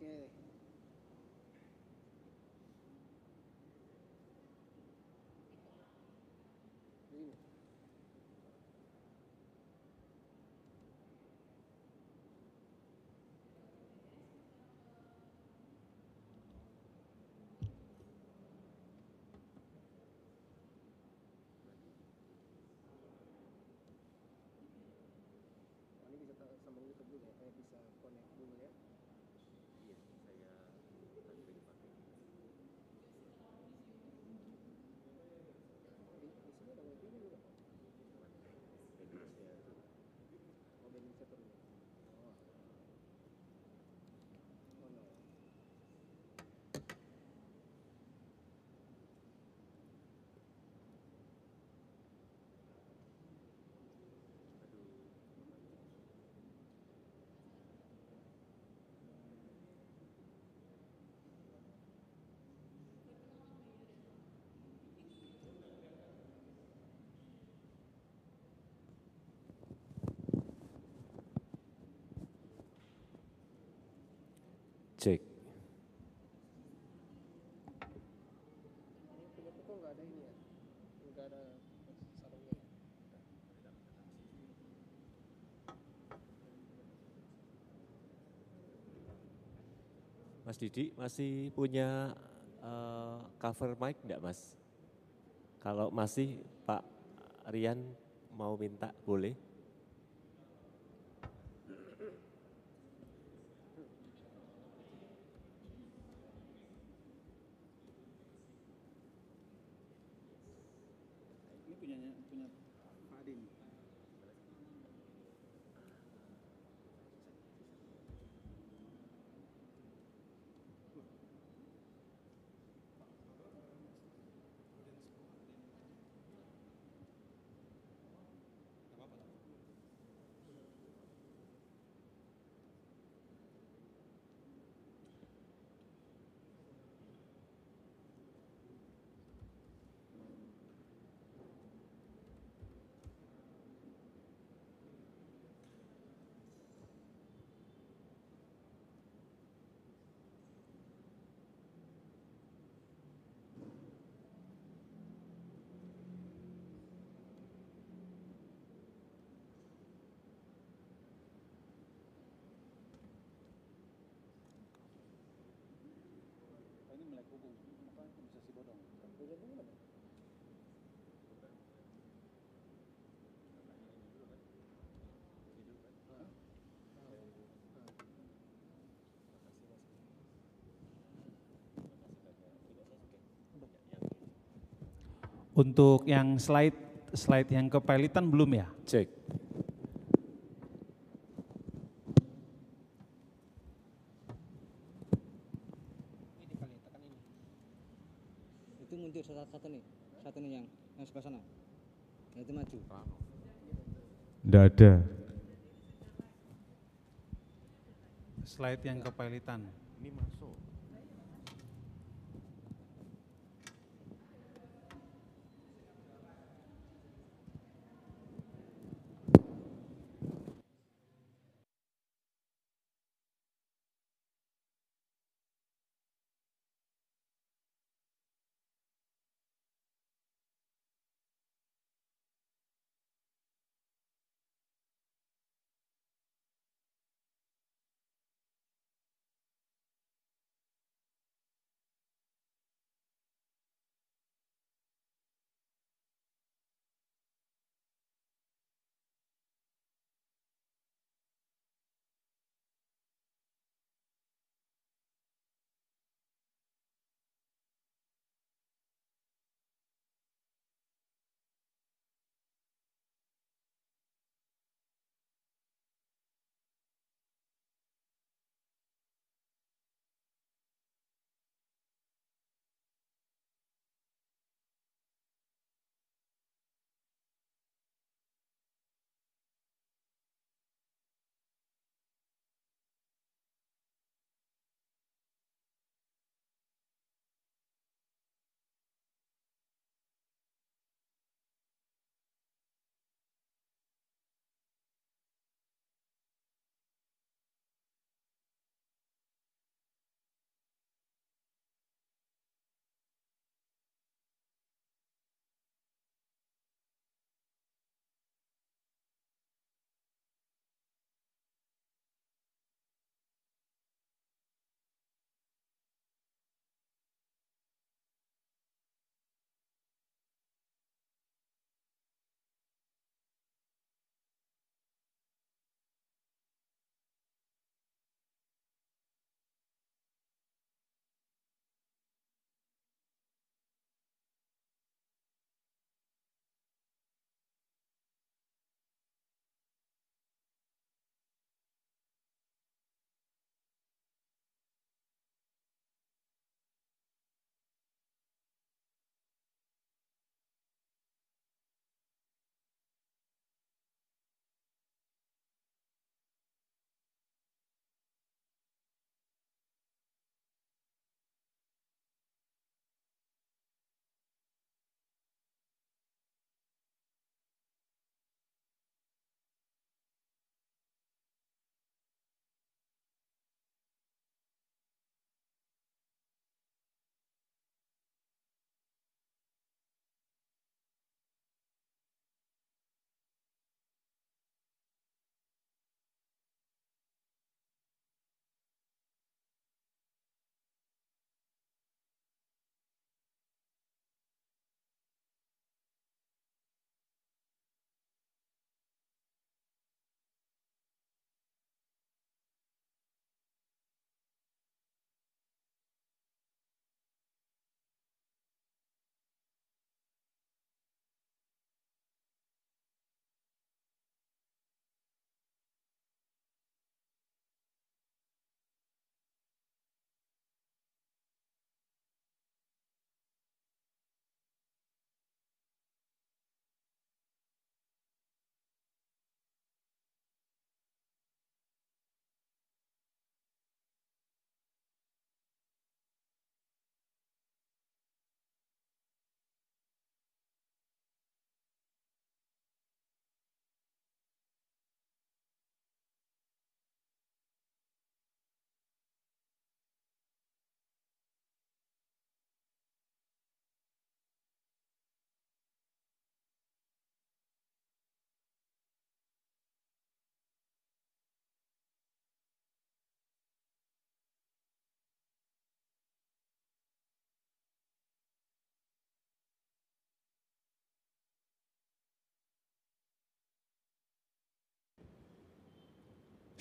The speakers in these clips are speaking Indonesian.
Oke. Ini. Oh, ini bisa sambung YouTube dulu ya, eh, bisa connect dulu ya. Iya, saya tadi lagi pakai. Di, di sini ada wifi nya juga. Cuman Indonesia tuh Oh, Indonesia turun. Oh. Oh no. aduh cek Ini punya tuh kok nggak ada ini ya? Nggak ada sarungnya ya? Mas Didi masih punya eh, cover mic enggak Mas? Kalau masih Pak Rian mau minta boleh? Untuk yang slide slide yang kepelitan belum ya Cek. Ini kali tekan ini. Itu mundur satu satu nih, satu nih yang yang sebelah sana. Ya, itu maju. Tidak ada slide yang kepelitan Ini masuk.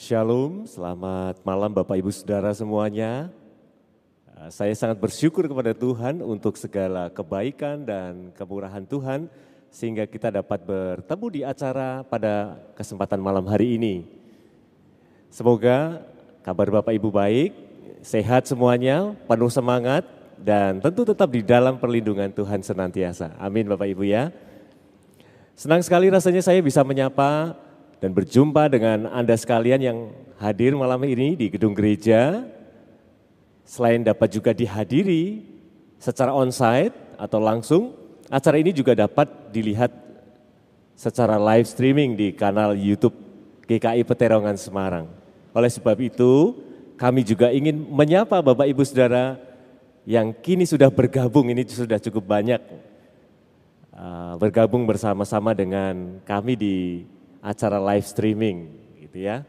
Shalom, selamat malam Bapak Ibu Saudara semuanya. Uh, Saya sangat bersyukur kepada Tuhan untuk segala kebaikan dan kemurahan Tuhan sehingga kita dapat bertemu di acara pada kesempatan malam hari ini. Semoga kabar Bapak Ibu baik, sehat semuanya, penuh semangat dan tentu tetap di dalam perlindungan Tuhan senantiasa. Amin Bapak Ibu ya. Senang sekali rasanya saya bisa menyapa dan berjumpa dengan Anda sekalian yang hadir malam ini di gedung gereja. Selain dapat juga dihadiri secara onsite atau langsung, acara ini juga dapat dilihat secara live streaming di kanal YouTube GKI Peterongan Semarang. Oleh sebab itu, kami juga ingin menyapa Bapak Ibu Saudara yang kini sudah bergabung, ini sudah cukup banyak uh, bergabung bersama-sama dengan kami di acara live streaming gitu ya.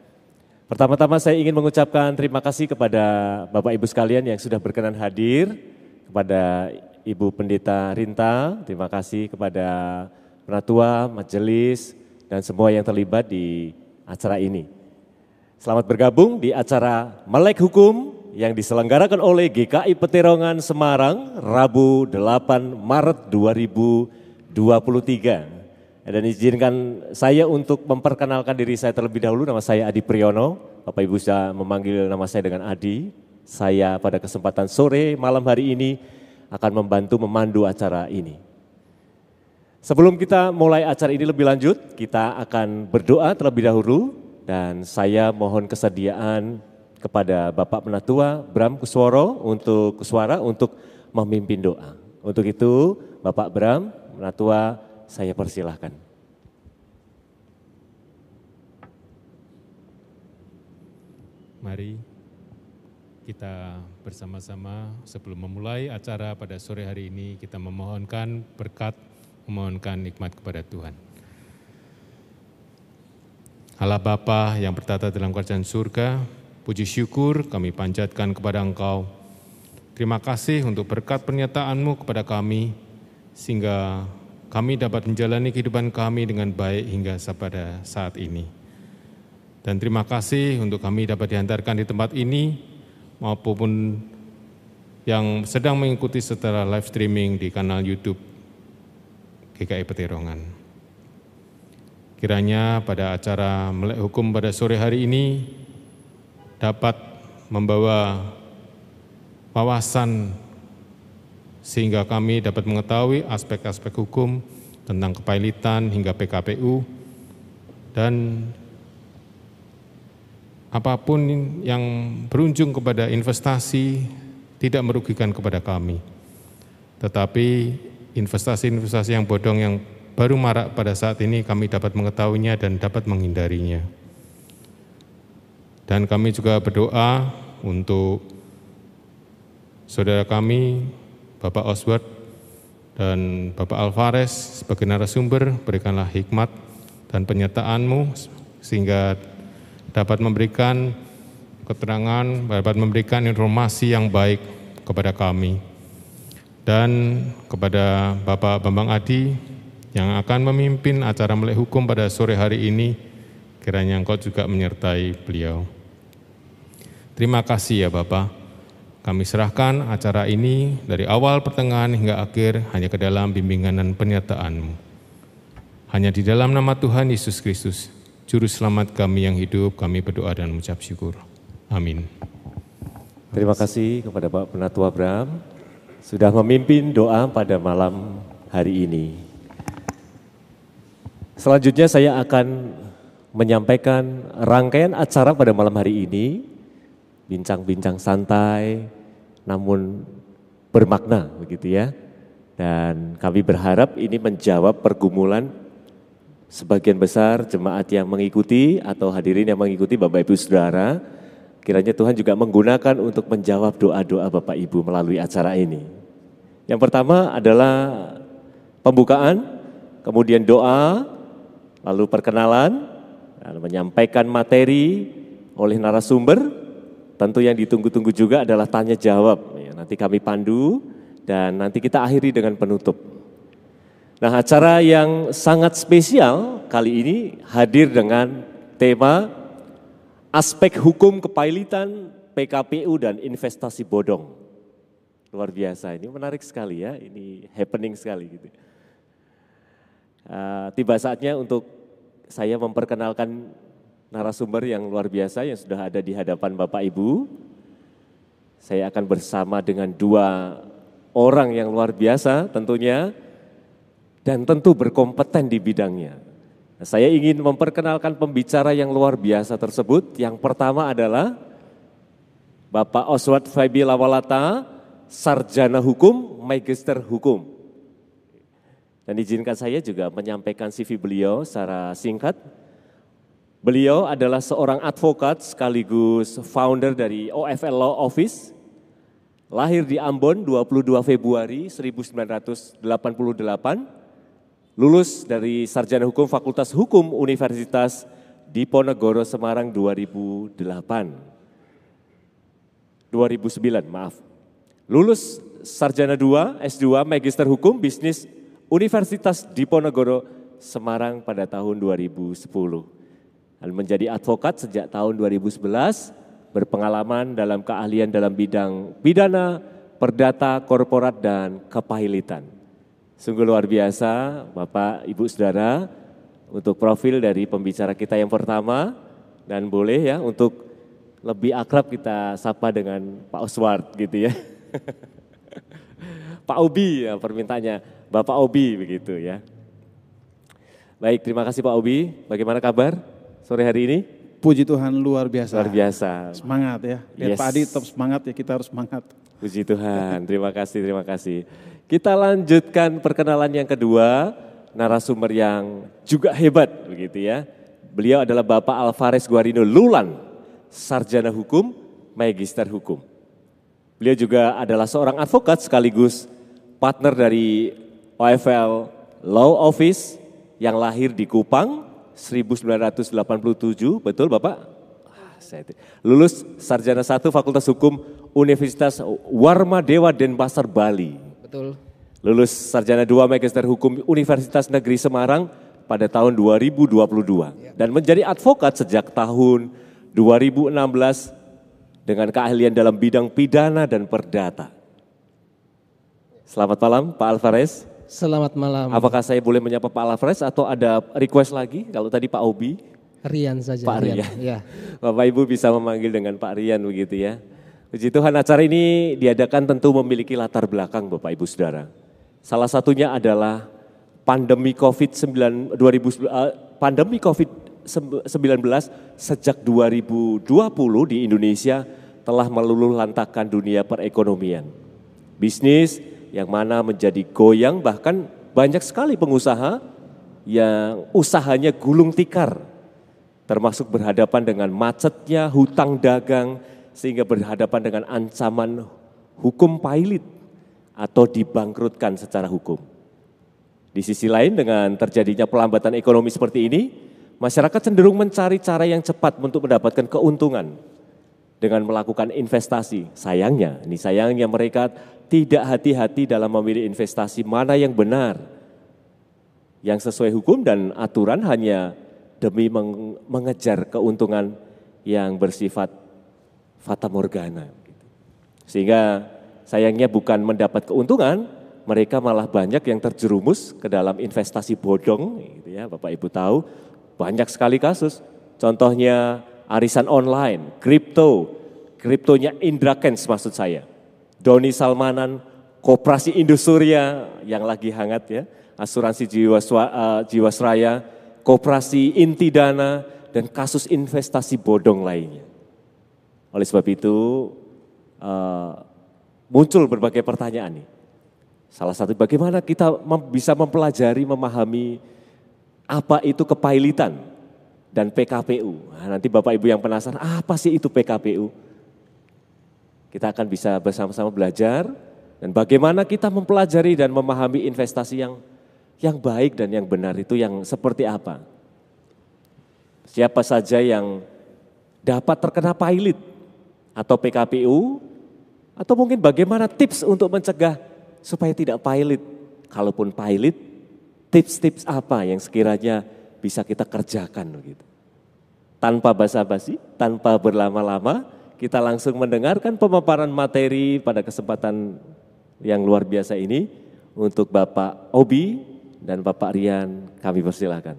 Pertama-tama saya ingin mengucapkan terima kasih kepada Bapak Ibu sekalian yang sudah berkenan hadir, kepada Ibu Pendeta Rinta, terima kasih kepada Penatua, Majelis, dan semua yang terlibat di acara ini. Selamat bergabung di acara Melek Hukum yang diselenggarakan oleh GKI Peterongan Semarang, Rabu 8 Maret 2023. Dan izinkan saya untuk memperkenalkan diri saya terlebih dahulu, nama saya Adi Priyono. Bapak Ibu bisa memanggil nama saya dengan Adi. Saya pada kesempatan sore malam hari ini akan membantu memandu acara ini. Sebelum kita mulai acara ini lebih lanjut, kita akan berdoa terlebih dahulu dan saya mohon kesediaan kepada Bapak Penatua Bram Kusworo untuk suara untuk memimpin doa. Untuk itu, Bapak Bram, Penatua, saya persilahkan. Mari kita bersama-sama sebelum memulai acara pada sore hari ini kita memohonkan berkat, memohonkan nikmat kepada Tuhan. Allah Bapa yang bertata dalam kerajaan surga, puji syukur kami panjatkan kepada Engkau. Terima kasih untuk berkat pernyataan-Mu kepada kami, sehingga kami dapat menjalani kehidupan kami dengan baik hingga pada saat ini. Dan terima kasih untuk kami dapat diantarkan di tempat ini maupun yang sedang mengikuti secara live streaming di kanal YouTube GKI Peterongan. Kiranya pada acara melek hukum pada sore hari ini dapat membawa wawasan sehingga kami dapat mengetahui aspek-aspek hukum tentang kepailitan hingga PKPU dan apa pun yang berujung kepada investasi tidak merugikan kepada kami. Tetapi investasi-investasi yang bodong yang baru marak pada saat ini kami dapat mengetahuinya dan dapat menghindarinya. Dan kami juga berdoa untuk saudara kami, Bapak Oswald dan Bapak Alvarez sebagai narasumber, berikanlah hikmat dan penyertaanmu sehingga dapat memberikan keterangan, dapat memberikan informasi yang baik kepada kami. Dan kepada Bapak Bambang Adi yang akan memimpin acara melek hukum pada sore hari ini, kiranya engkau juga menyertai beliau. Terima kasih ya Bapak. Kami serahkan acara ini dari awal pertengahan hingga akhir hanya ke dalam bimbingan dan penyertaan-Mu. Hanya di dalam nama Tuhan Yesus Kristus, Juru Selamat kami yang hidup, kami berdoa dan mengucap syukur. Amin. Terima kasih kepada Pak Penatua Bram sudah memimpin doa pada malam hari ini. Selanjutnya saya akan menyampaikan rangkaian acara pada malam hari ini, bincang-bincang santai namun bermakna begitu ya. Dan kami berharap ini menjawab pergumulan sebagian besar jemaat yang mengikuti atau hadirin yang mengikuti Bapak Ibu Saudara, kiranya Tuhan juga menggunakan untuk menjawab doa-doa Bapak Ibu melalui acara ini. Yang pertama adalah pembukaan, kemudian doa, lalu perkenalan, dan menyampaikan materi oleh narasumber, tentu yang ditunggu-tunggu juga adalah tanya jawab. Ya, nanti kami pandu dan nanti kita akhiri dengan penutup. Nah acara yang sangat spesial kali ini hadir dengan tema aspek hukum kepailitan, PKPU dan investasi bodong. Luar biasa, ini menarik sekali ya, ini happening sekali gitu. Uh, tiba saatnya untuk saya memperkenalkan narasumber yang luar biasa yang sudah ada di hadapan Bapak Ibu. Saya akan bersama dengan dua orang yang luar biasa tentunya dan tentu berkompeten di bidangnya. Saya ingin memperkenalkan pembicara yang luar biasa tersebut. Yang pertama adalah Bapak Oswald Fabi Lawalata, Sarjana Hukum, Magister Hukum. Dan izinkan saya juga menyampaikan CV beliau secara singkat. Beliau adalah seorang advokat sekaligus founder dari OFL Law Office. Lahir di Ambon 22 Februari 1988. Lulus dari Sarjana Hukum Fakultas Hukum Universitas Diponegoro Semarang 2008. 2009, maaf. Lulus Sarjana 2, S2, Magister Hukum Bisnis Universitas Diponegoro Semarang pada tahun 2010. Dan menjadi advokat sejak tahun 2011, berpengalaman dalam keahlian dalam bidang pidana, perdata, korporat, dan kepahilitan. Sungguh luar biasa Bapak, Ibu, Saudara, untuk profil dari pembicara kita yang pertama, dan boleh ya untuk lebih akrab kita sapa dengan Pak Oswald gitu ya. Pak Obi ya permintaannya. Bapak Obi begitu ya. Baik, terima kasih Pak Obi. Bagaimana kabar sore hari ini? Puji Tuhan luar biasa. Luar biasa. Semangat ya. Lihat Yes. Pak Adi tetap semangat ya, kita harus semangat. Puji Tuhan, terima kasih, terima kasih. Kita lanjutkan perkenalan yang kedua, narasumber yang juga hebat begitu ya. Beliau adalah Bapak Alvarez Guarino Lulan, sarjana hukum, magister hukum. Beliau juga adalah seorang advokat sekaligus partner dari OFL Law Office yang lahir di Kupang 1987, betul Bapak? Ah. Lulus sarjana 1 Fakultas Hukum Universitas Warma Dewa Denpasar Bali. Betul. Lulus sarjana 2 Magister Hukum Universitas Negeri Semarang pada tahun 2022 dan menjadi advokat sejak tahun 2016 dengan keahlian dalam bidang pidana dan perdata. Selamat malam Pak Alvarez. Selamat malam. Apakah saya boleh menyapa Pak Alvarez atau ada request lagi? Kalau tadi Pak Obi, Rian saja. Pak Rian. Ya. Bapak Ibu bisa memanggil dengan Pak Rian begitu ya. Puji Tuhan acara ini diadakan tentu memiliki latar belakang Bapak Ibu Saudara. Salah satunya adalah pandemi COVID-19 2000 eh, pandemi COVID-19 sejak 2020 di Indonesia telah meluluh lantakan dunia perekonomian. Bisnis yang mana menjadi goyang bahkan banyak sekali pengusaha yang usahanya gulung tikar termasuk berhadapan dengan macetnya hutang dagang sehingga berhadapan dengan ancaman hukum pailit atau dibangkrutkan secara hukum. Di sisi lain dengan terjadinya pelambatan ekonomi seperti ini, masyarakat cenderung mencari cara yang cepat untuk mendapatkan keuntungan dengan melakukan investasi. Sayangnya, ini sayangnya mereka tidak hati-hati dalam memilih investasi mana yang benar, yang sesuai hukum dan aturan hanya demi meng- mengejar keuntungan yang bersifat fata morgana. Sehingga sayangnya bukan mendapat keuntungan, mereka malah banyak yang terjerumus ke dalam investasi bodong, gitu ya, Bapak Ibu tahu, banyak sekali kasus. Contohnya arisan online, kripto, kriptonya Indra Kents maksud saya. Doni Salmanan, Koperasi Indosuria yang lagi hangat ya, asuransi eh, Jiwasraya, Koperasi Inti Dana, dan kasus investasi bodong lainnya. Oleh sebab itu eh, muncul berbagai pertanyaan nih. Salah satu bagaimana kita bisa mempelajari, memahami apa itu kepailitan dan PKPU. Nah, nanti Bapak Ibu yang penasaran, apa sih itu PKPU? Kita akan bisa bersama-sama belajar dan bagaimana kita mempelajari dan memahami investasi yang yang baik dan yang benar itu yang seperti apa. Siapa saja yang dapat terkena pailit atau PKPU atau mungkin bagaimana tips untuk mencegah supaya tidak pailit. Kalaupun pailit, tips-tips apa yang sekiranya bisa kita kerjakan begitu. tanpa basa-basi, tanpa berlama-lama, kita langsung mendengarkan pemaparan materi pada kesempatan yang luar biasa ini untuk Bapak Obi dan Bapak Rian kami persilahkan.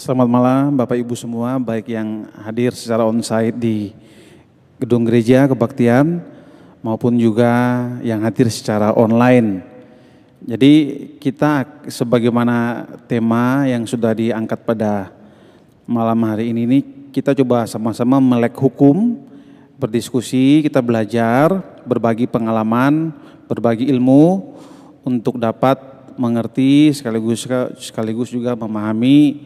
Selamat malam Bapak Ibu semua, baik yang hadir secara onsite di gedung gereja kebaktian maupun juga yang hadir secara online. Jadi kita sebagaimana tema yang sudah diangkat pada malam hari ini nih, kita coba sama-sama melek hukum, berdiskusi, kita belajar, berbagi pengalaman, berbagi ilmu untuk dapat mengerti sekaligus sekaligus juga memahami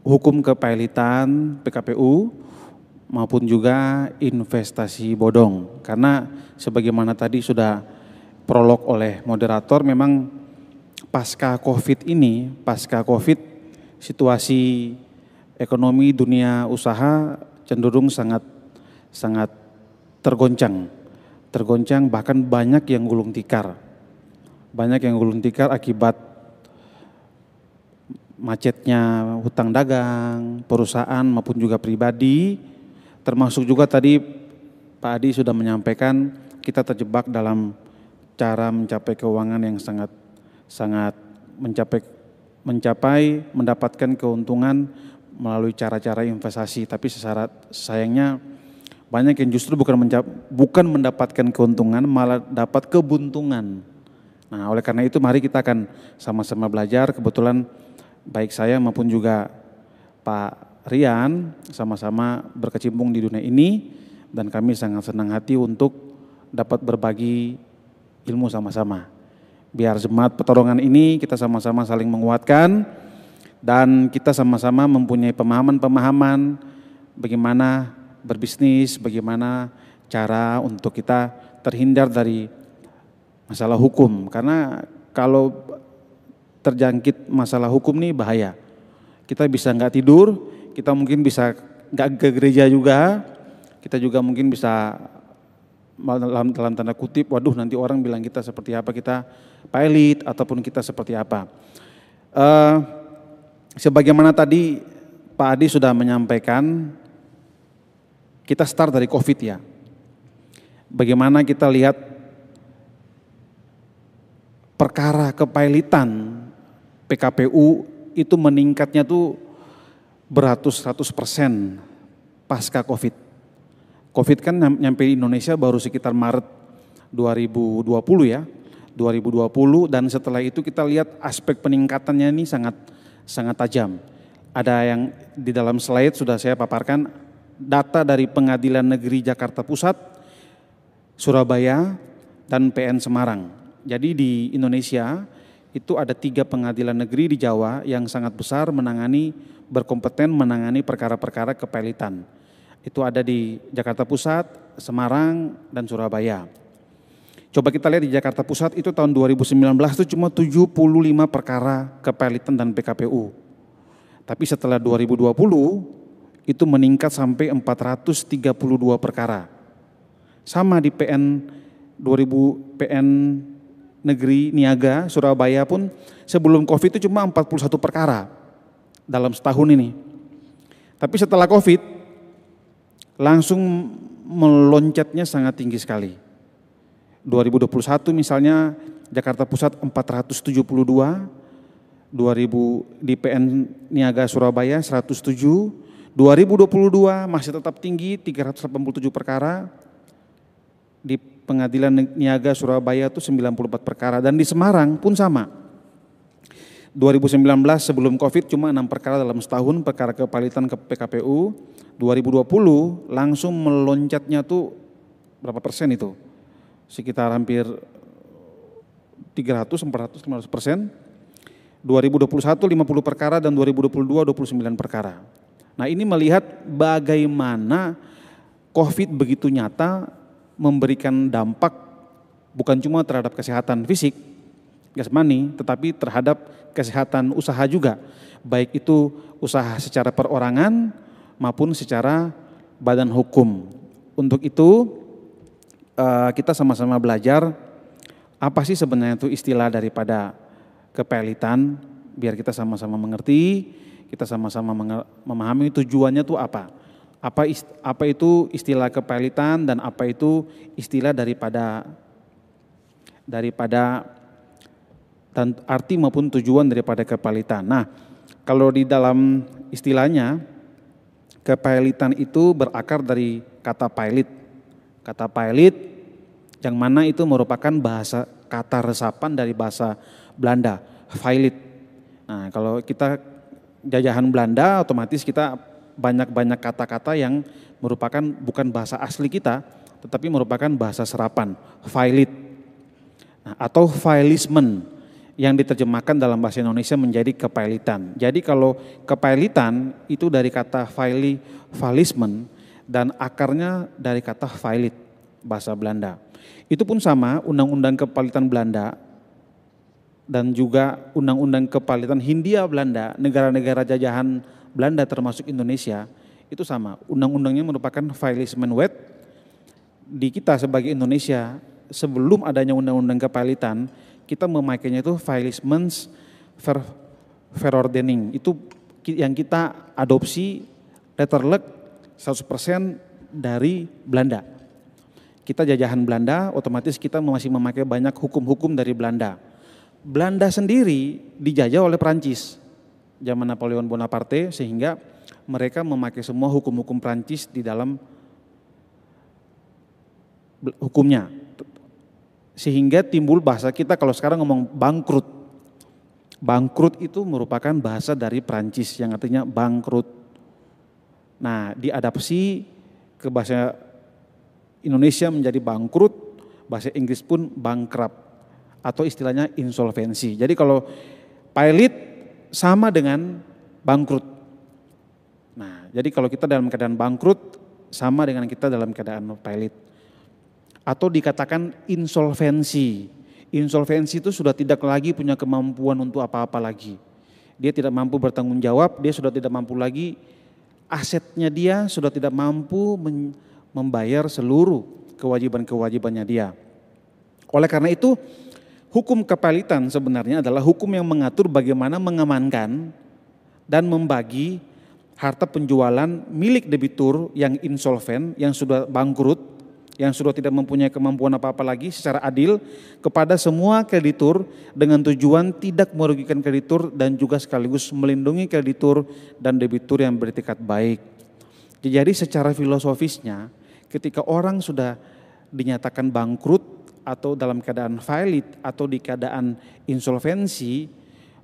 hukum kepailitan PKPU maupun juga investasi bodong. Karena sebagaimana tadi sudah prolog oleh moderator memang pasca Covid ini, pasca Covid situasi ekonomi dunia usaha cenderung sangat sangat tergoncang. Tergoncang bahkan banyak yang gulung tikar. Banyak yang gulung tikar akibat macetnya hutang dagang, perusahaan maupun juga pribadi, termasuk juga tadi Pak Adi sudah menyampaikan kita terjebak dalam cara mencapai keuangan yang sangat sangat mencapai mencapai mendapatkan keuntungan melalui cara-cara investasi, tapi secara sayangnya banyak yang justru bukan bukan mendapatkan keuntungan malah dapat kebuntungan. Nah, oleh karena itu mari kita akan sama-sama belajar. Kebetulan baik saya maupun juga Pak Rian sama-sama berkecimpung di dunia ini dan kami sangat senang hati untuk dapat berbagi ilmu sama-sama. Biar jemaat pertolongan ini kita sama-sama saling menguatkan dan kita sama-sama mempunyai pemahaman-pemahaman bagaimana berbisnis, bagaimana cara untuk kita terhindar dari masalah hukum. Karena kalau terjangkit masalah hukum nih bahaya. Kita bisa nggak tidur, kita mungkin bisa nggak ke gereja juga, kita juga mungkin bisa dalam, dalam tanda kutip, waduh nanti orang bilang kita seperti apa, kita pilot ataupun kita seperti apa. Uh, sebagaimana tadi Pak Adi sudah menyampaikan, kita start dari COVID ya. Bagaimana kita lihat perkara kepailitan PKPU itu meningkatnya tuh beratus-ratus persen pasca COVID. COVID kan nyampe di Indonesia baru sekitar Maret 2020 ya, 2020 dan setelah itu kita lihat aspek peningkatannya ini sangat sangat tajam. Ada yang di dalam slide sudah saya paparkan data dari Pengadilan Negeri Jakarta Pusat, Surabaya, dan PN Semarang. Jadi di Indonesia itu ada tiga pengadilan negeri di Jawa yang sangat besar menangani, berkompeten menangani perkara-perkara kepailitan. Itu ada di Jakarta Pusat, Semarang, dan Surabaya. Coba kita lihat di Jakarta Pusat itu tahun 2019 itu cuma 75 perkara kepailitan dan PKPU. Tapi setelah 2020 itu meningkat sampai 432 perkara. Sama di PN 2000 PN negeri Niaga, Surabaya pun sebelum Covid itu cuma 41 perkara dalam setahun ini. Tapi setelah Covid langsung meloncatnya sangat tinggi sekali. 2021 misalnya Jakarta Pusat 472, 2000 di PN Niaga Surabaya 107, 2022 masih tetap tinggi 387 perkara, di Pengadilan Niaga Surabaya itu 94 perkara dan di Semarang pun sama. 2019 sebelum Covid cuma 6 perkara dalam setahun perkara kepalitan ke PKPU. 2020 langsung meloncatnya tuh berapa persen itu? Sekitar hampir 300, 400, 500 persen. 2021 50 perkara dan 2022 29 perkara. Nah ini melihat bagaimana COVID begitu nyata memberikan dampak bukan cuma terhadap kesehatan fisik, jasmani, tetapi terhadap kesehatan usaha juga. Baik itu usaha secara perorangan maupun secara badan hukum. Untuk itu eh, kita sama-sama belajar apa sih sebenarnya itu istilah daripada kepelitan biar kita sama-sama mengerti, kita sama-sama memahami tujuannya itu apa. Apa apa itu istilah kepelitan dan apa itu istilah daripada daripada dan arti maupun tujuan daripada kepelitan. Nah, kalau di dalam istilahnya kepelitan itu berakar dari kata pailit. Kata pailit yang mana itu merupakan bahasa kata resapan dari bahasa Belanda, violet. Nah, kalau kita jajahan Belanda otomatis kita banyak-banyak kata-kata yang merupakan bukan bahasa asli kita, tetapi merupakan bahasa serapan, violet. Nah, atau filismen yang diterjemahkan dalam bahasa Indonesia menjadi kepailitan. Jadi kalau kepailitan itu dari kata fili, falismen dan akarnya dari kata violet bahasa Belanda. Itu pun sama undang-undang kepalitan Belanda dan juga undang-undang kepalitan Hindia Belanda, negara-negara jajahan Belanda termasuk Indonesia, itu sama. Undang-undangnya merupakan wet Di kita sebagai Indonesia, sebelum adanya undang-undang kepalitan, kita memakainya itu Filismens ver, verordening. Itu yang kita adopsi letterlek 100% dari Belanda kita jajahan Belanda, otomatis kita masih memakai banyak hukum-hukum dari Belanda. Belanda sendiri dijajah oleh Prancis zaman Napoleon Bonaparte sehingga mereka memakai semua hukum-hukum Prancis di dalam hukumnya. Sehingga timbul bahasa kita kalau sekarang ngomong bangkrut. Bangkrut itu merupakan bahasa dari Prancis yang artinya bangkrut. Nah, diadapsi ke bahasa Indonesia menjadi bangkrut, bahasa Inggris pun bankrupt atau istilahnya insolvensi. Jadi kalau pilot sama dengan bangkrut. Nah, jadi kalau kita dalam keadaan bangkrut sama dengan kita dalam keadaan pilot. Atau dikatakan insolvensi. Insolvensi itu sudah tidak lagi punya kemampuan untuk apa-apa lagi. Dia tidak mampu bertanggung jawab, dia sudah tidak mampu lagi asetnya dia sudah tidak mampu membayar seluruh kewajiban-kewajibannya dia. Oleh karena itu, hukum kepalitan sebenarnya adalah hukum yang mengatur bagaimana mengamankan dan membagi harta penjualan milik debitur yang insolven, yang sudah bangkrut, yang sudah tidak mempunyai kemampuan apa-apa lagi secara adil kepada semua kreditur dengan tujuan tidak merugikan kreditur dan juga sekaligus melindungi kreditur dan debitur yang beretikat baik. Jadi secara filosofisnya ketika orang sudah dinyatakan bangkrut atau dalam keadaan valid atau di keadaan insolvensi,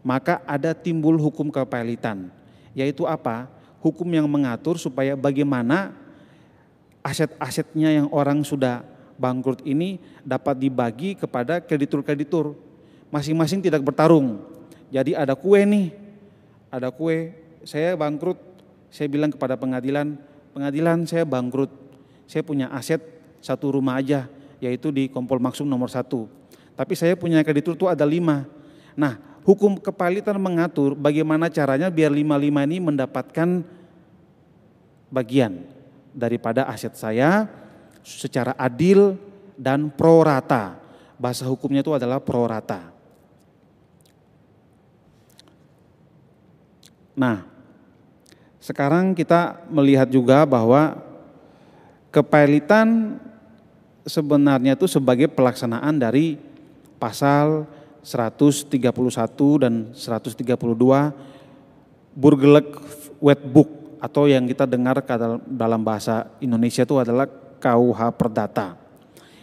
maka ada timbul hukum kepalitan. Yaitu apa? Hukum yang mengatur supaya bagaimana aset-asetnya yang orang sudah bangkrut ini dapat dibagi kepada kreditur-kreditur. Masing-masing tidak bertarung. Jadi ada kue nih, ada kue, saya bangkrut, saya bilang kepada pengadilan, pengadilan saya bangkrut, saya punya aset satu rumah aja, yaitu di Kompol Maksum nomor satu. Tapi saya punya kreditur itu ada lima. Nah, hukum kepalitan mengatur bagaimana caranya biar lima-lima ini mendapatkan bagian daripada aset saya secara adil dan pro rata. Bahasa hukumnya itu adalah pro rata. Nah, sekarang kita melihat juga bahwa Kepailitan sebenarnya itu sebagai pelaksanaan dari pasal 131 dan 132 Burgelek Wetbook atau yang kita dengar dalam bahasa Indonesia itu adalah KUH Perdata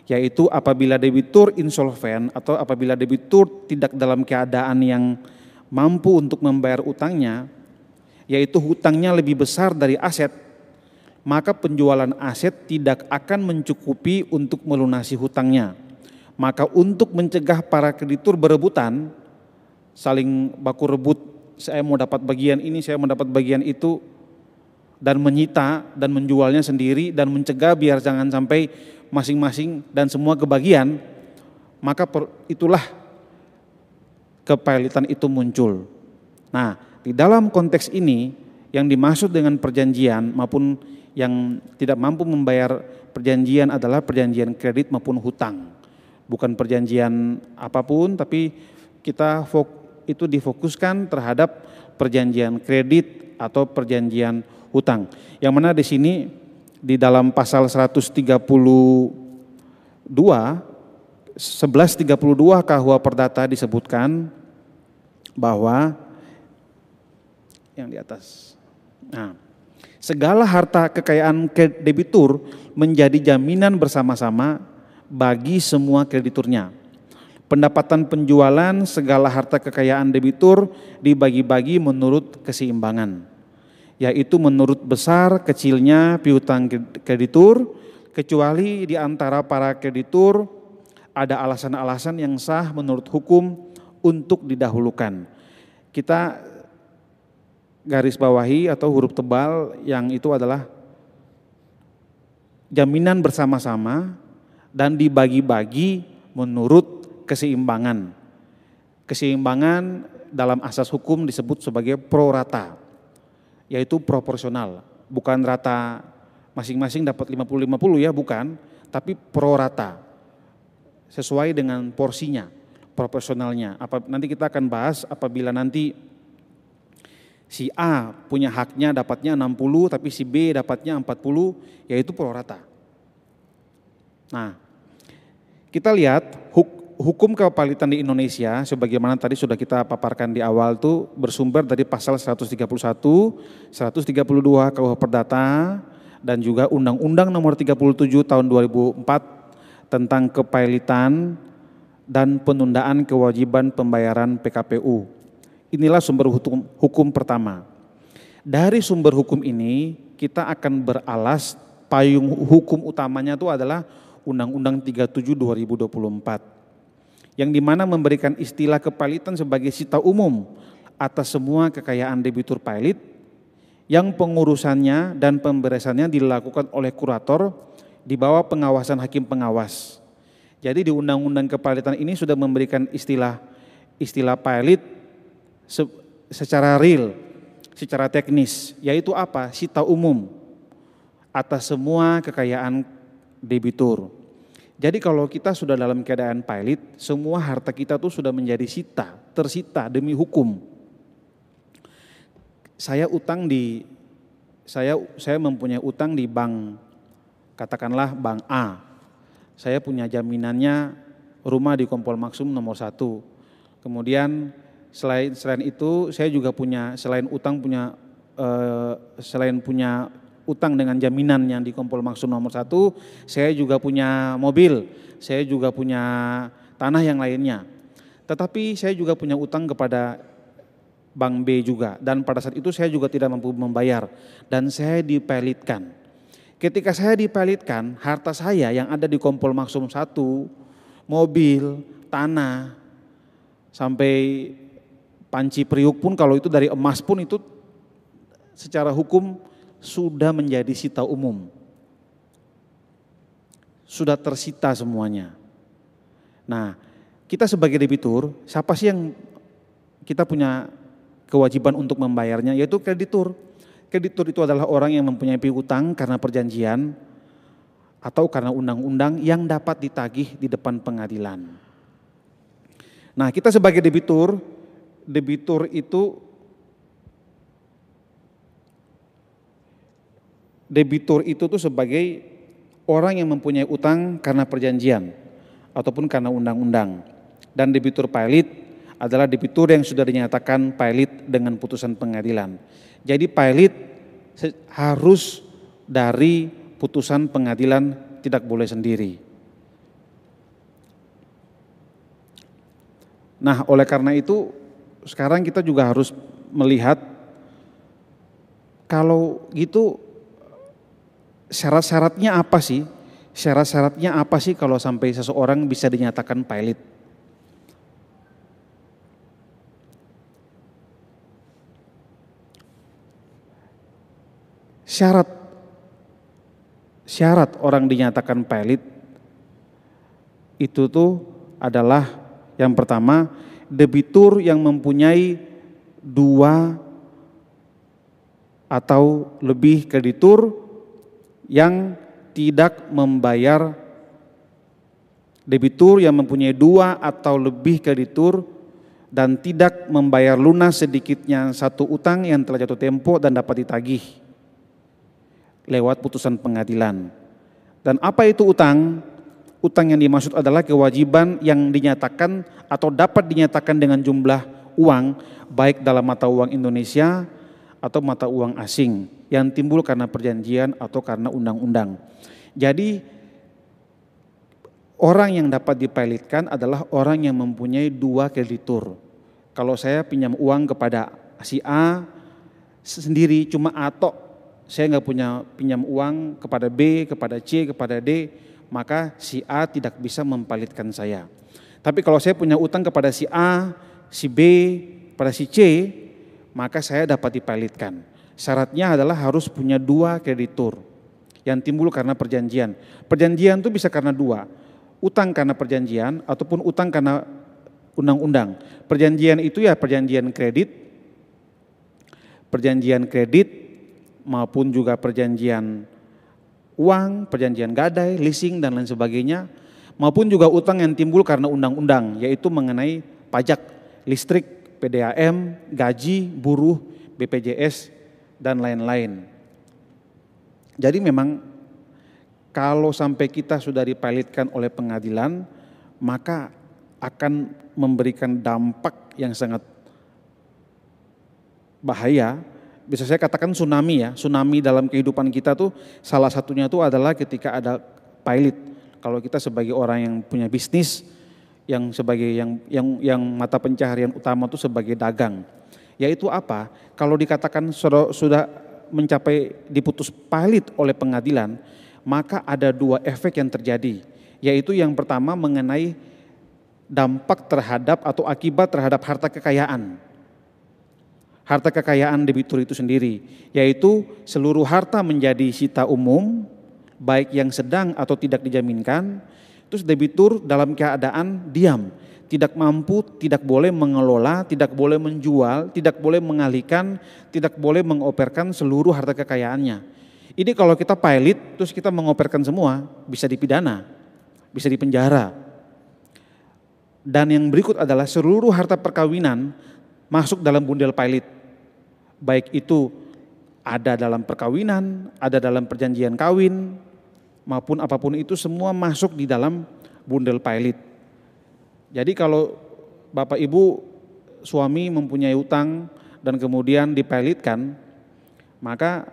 yaitu apabila debitur insolven atau apabila debitur tidak dalam keadaan yang mampu untuk membayar utangnya yaitu hutangnya lebih besar dari aset maka penjualan aset tidak akan mencukupi untuk melunasi hutangnya. Maka untuk mencegah para kreditur berebutan, saling baku rebut, saya mau dapat bagian ini, saya mau dapat bagian itu, dan menyita dan menjualnya sendiri dan mencegah biar jangan sampai masing-masing dan semua kebagian, maka itulah kepailitan itu muncul. Nah, di dalam konteks ini yang dimaksud dengan perjanjian maupun yang tidak mampu membayar perjanjian adalah perjanjian kredit maupun hutang. Bukan perjanjian apa pun tapi kita itu difokuskan terhadap perjanjian kredit atau perjanjian hutang. Yang mana di sini di dalam pasal 132 1132 KUH Perdata disebutkan bahwa yang di atas. Nah, segala harta kekayaan debitur menjadi jaminan bersama-sama bagi semua krediturnya. Pendapatan penjualan segala harta kekayaan debitur dibagi-bagi menurut keseimbangan, yaitu menurut besar kecilnya piutang kreditur, kecuali di antara para kreditur ada alasan-alasan yang sah menurut hukum untuk didahulukan. Kita garis bawahi atau huruf tebal yang itu adalah jaminan bersama-sama dan dibagi-bagi menurut keseimbangan. Keseimbangan dalam asas hukum disebut sebagai pro rata, yaitu proporsional, bukan rata masing-masing dapat 50-50 ya, bukan, tapi pro rata, sesuai dengan porsinya, proporsionalnya. Apa, nanti kita akan bahas apabila nanti si A punya haknya dapatnya 60, tapi si B dapatnya 40, yaitu pro rata. Nah, kita lihat hukum kepalitan di Indonesia sebagaimana tadi sudah kita paparkan di awal itu bersumber dari pasal 131, 132 KUH Perdata dan juga Undang-Undang Nomor 37 Tahun 2004 tentang kepailitan dan penundaan kewajiban pembayaran PKPU. Inilah sumber hukum, hukum pertama. Dari sumber hukum ini kita akan beralas payung hukum utamanya itu adalah Undang-Undang 37 2024 yang di mana memberikan istilah kepalitan sebagai sita umum atas semua kekayaan debitur pailit yang pengurusannya dan pemberesannya dilakukan oleh kurator di bawah pengawasan hakim pengawas. Jadi di undang-undang kepalitan ini sudah memberikan istilah istilah pailit secara real, secara teknis, yaitu apa? Sita umum atas semua kekayaan debitur. Jadi kalau kita sudah dalam keadaan pilot, semua harta kita tuh sudah menjadi sita, tersita demi hukum. Saya utang di, saya saya mempunyai utang di bank, katakanlah bank A. Saya punya jaminannya rumah di Kompol Maksum nomor satu. Kemudian selain selain itu saya juga punya selain utang punya eh, selain punya utang dengan jaminan yang di Kompol Maksum nomor satu, saya juga punya mobil, saya juga punya tanah yang lainnya. Tetapi saya juga punya utang kepada Bank B juga dan pada saat itu saya juga tidak mampu membayar dan saya dipelitkan. Ketika saya dipelitkan, harta saya yang ada di Kompol Maksum satu, mobil, tanah, sampai panci periuk pun kalau itu dari emas pun itu secara hukum sudah menjadi sita umum. Sudah tersita semuanya. Nah, kita sebagai debitur, siapa sih yang kita punya kewajiban untuk membayarnya? Yaitu kreditur. Kreditur itu adalah orang yang mempunyai piutang karena perjanjian atau karena undang-undang yang dapat ditagih di depan pengadilan. Nah, kita sebagai debitur, debitur itu debitur itu tuh sebagai orang yang mempunyai utang karena perjanjian ataupun karena undang-undang. Dan debitur pilot adalah debitur yang sudah dinyatakan pilot dengan putusan pengadilan. Jadi pilot harus dari putusan pengadilan tidak boleh sendiri. Nah, oleh karena itu sekarang kita juga harus melihat kalau gitu syarat-syaratnya apa sih? Syarat-syaratnya apa sih kalau sampai seseorang bisa dinyatakan pilot? Syarat syarat orang dinyatakan pilot itu tuh adalah yang pertama debitur yang mempunyai dua atau lebih kreditur yang tidak membayar debitur yang mempunyai dua atau lebih kreditur dan tidak membayar lunas sedikitnya satu utang yang telah jatuh tempo dan dapat ditagih lewat putusan pengadilan. Dan apa itu utang? Utang yang dimaksud adalah kewajiban yang dinyatakan atau dapat dinyatakan dengan jumlah uang baik dalam mata uang Indonesia atau mata uang asing yang timbul karena perjanjian atau karena undang-undang. Jadi orang yang dapat dipilotkan adalah orang yang mempunyai dua kreditur. Kalau saya pinjam uang kepada si A sendiri cuma atau saya nggak punya pinjam uang kepada B, kepada C, kepada D, maka si A tidak bisa mempalitkan saya. Tapi kalau saya punya utang kepada si A, si B, pada si C, maka saya dapat dipalitkan. Syaratnya adalah harus punya dua kreditur yang timbul karena perjanjian. Perjanjian itu bisa karena dua, utang karena perjanjian ataupun utang karena undang-undang. Perjanjian itu ya perjanjian kredit, perjanjian kredit maupun juga perjanjian uang, perjanjian gadai, leasing dan lain sebagainya, maupun juga utang yang timbul karena undang-undang, yaitu mengenai pajak, listrik, PDAM, gaji, buruh, BPJS, dan lain-lain. Jadi memang kalau sampai kita sudah dipilotkan oleh pengadilan, maka akan memberikan dampak yang sangat bahaya bisa saya katakan tsunami ya, tsunami dalam kehidupan kita tuh salah satunya tuh adalah ketika ada pilot. Kalau kita sebagai orang yang punya bisnis, yang sebagai yang yang yang mata pencaharian utama tuh sebagai dagang. Yaitu apa? Kalau dikatakan sudah mencapai diputus pilot oleh pengadilan, maka ada dua efek yang terjadi. Yaitu yang pertama mengenai dampak terhadap atau akibat terhadap harta kekayaan harta kekayaan debitur itu sendiri, yaitu seluruh harta menjadi sita umum, baik yang sedang atau tidak dijaminkan, terus debitur dalam keadaan diam, tidak mampu, tidak boleh mengelola, tidak boleh menjual, tidak boleh mengalihkan, tidak boleh mengoperkan seluruh harta kekayaannya. Ini kalau kita pilot, terus kita mengoperkan semua, bisa dipidana, bisa dipenjara. Dan yang berikut adalah seluruh harta perkawinan masuk dalam bundel pilot. Baik itu ada dalam perkawinan, ada dalam perjanjian kawin, maupun apa pun itu semua masuk di dalam bundel pilot. Jadi kalau Bapak Ibu suami mempunyai utang dan kemudian dipilotkan, maka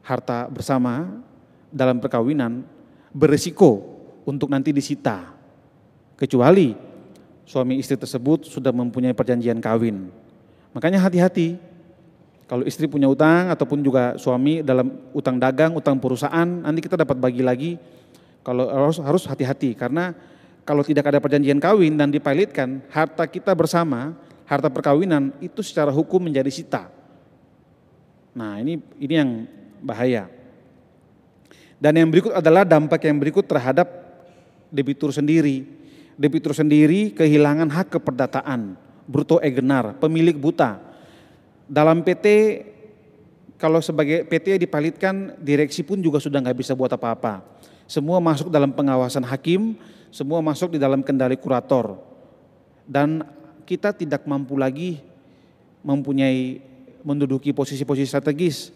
harta bersama dalam perkawinan beresiko untuk nanti disita. Kecuali suami istri tersebut sudah mempunyai perjanjian kawin. Makanya hati-hati. Kalau istri punya utang ataupun juga suami dalam utang dagang, utang perusahaan, nanti kita dapat bagi lagi. Kalau harus harus hati-hati karena kalau tidak ada perjanjian kawin dan dipilotkan, harta kita bersama, harta perkawinan itu secara hukum menjadi sita. Nah, ini ini yang bahaya. Dan yang berikut adalah dampak yang berikut terhadap debitur sendiri debitur sendiri kehilangan hak keperdataan, bruto egenar, pemilik buta. Dalam PT kalau sebagai PT dipalitkan direksi pun juga sudah nggak bisa buat apa-apa. Semua masuk dalam pengawasan hakim, semua masuk di dalam kendali kurator. Dan kita tidak mampu lagi mempunyai menduduki posisi-posisi strategis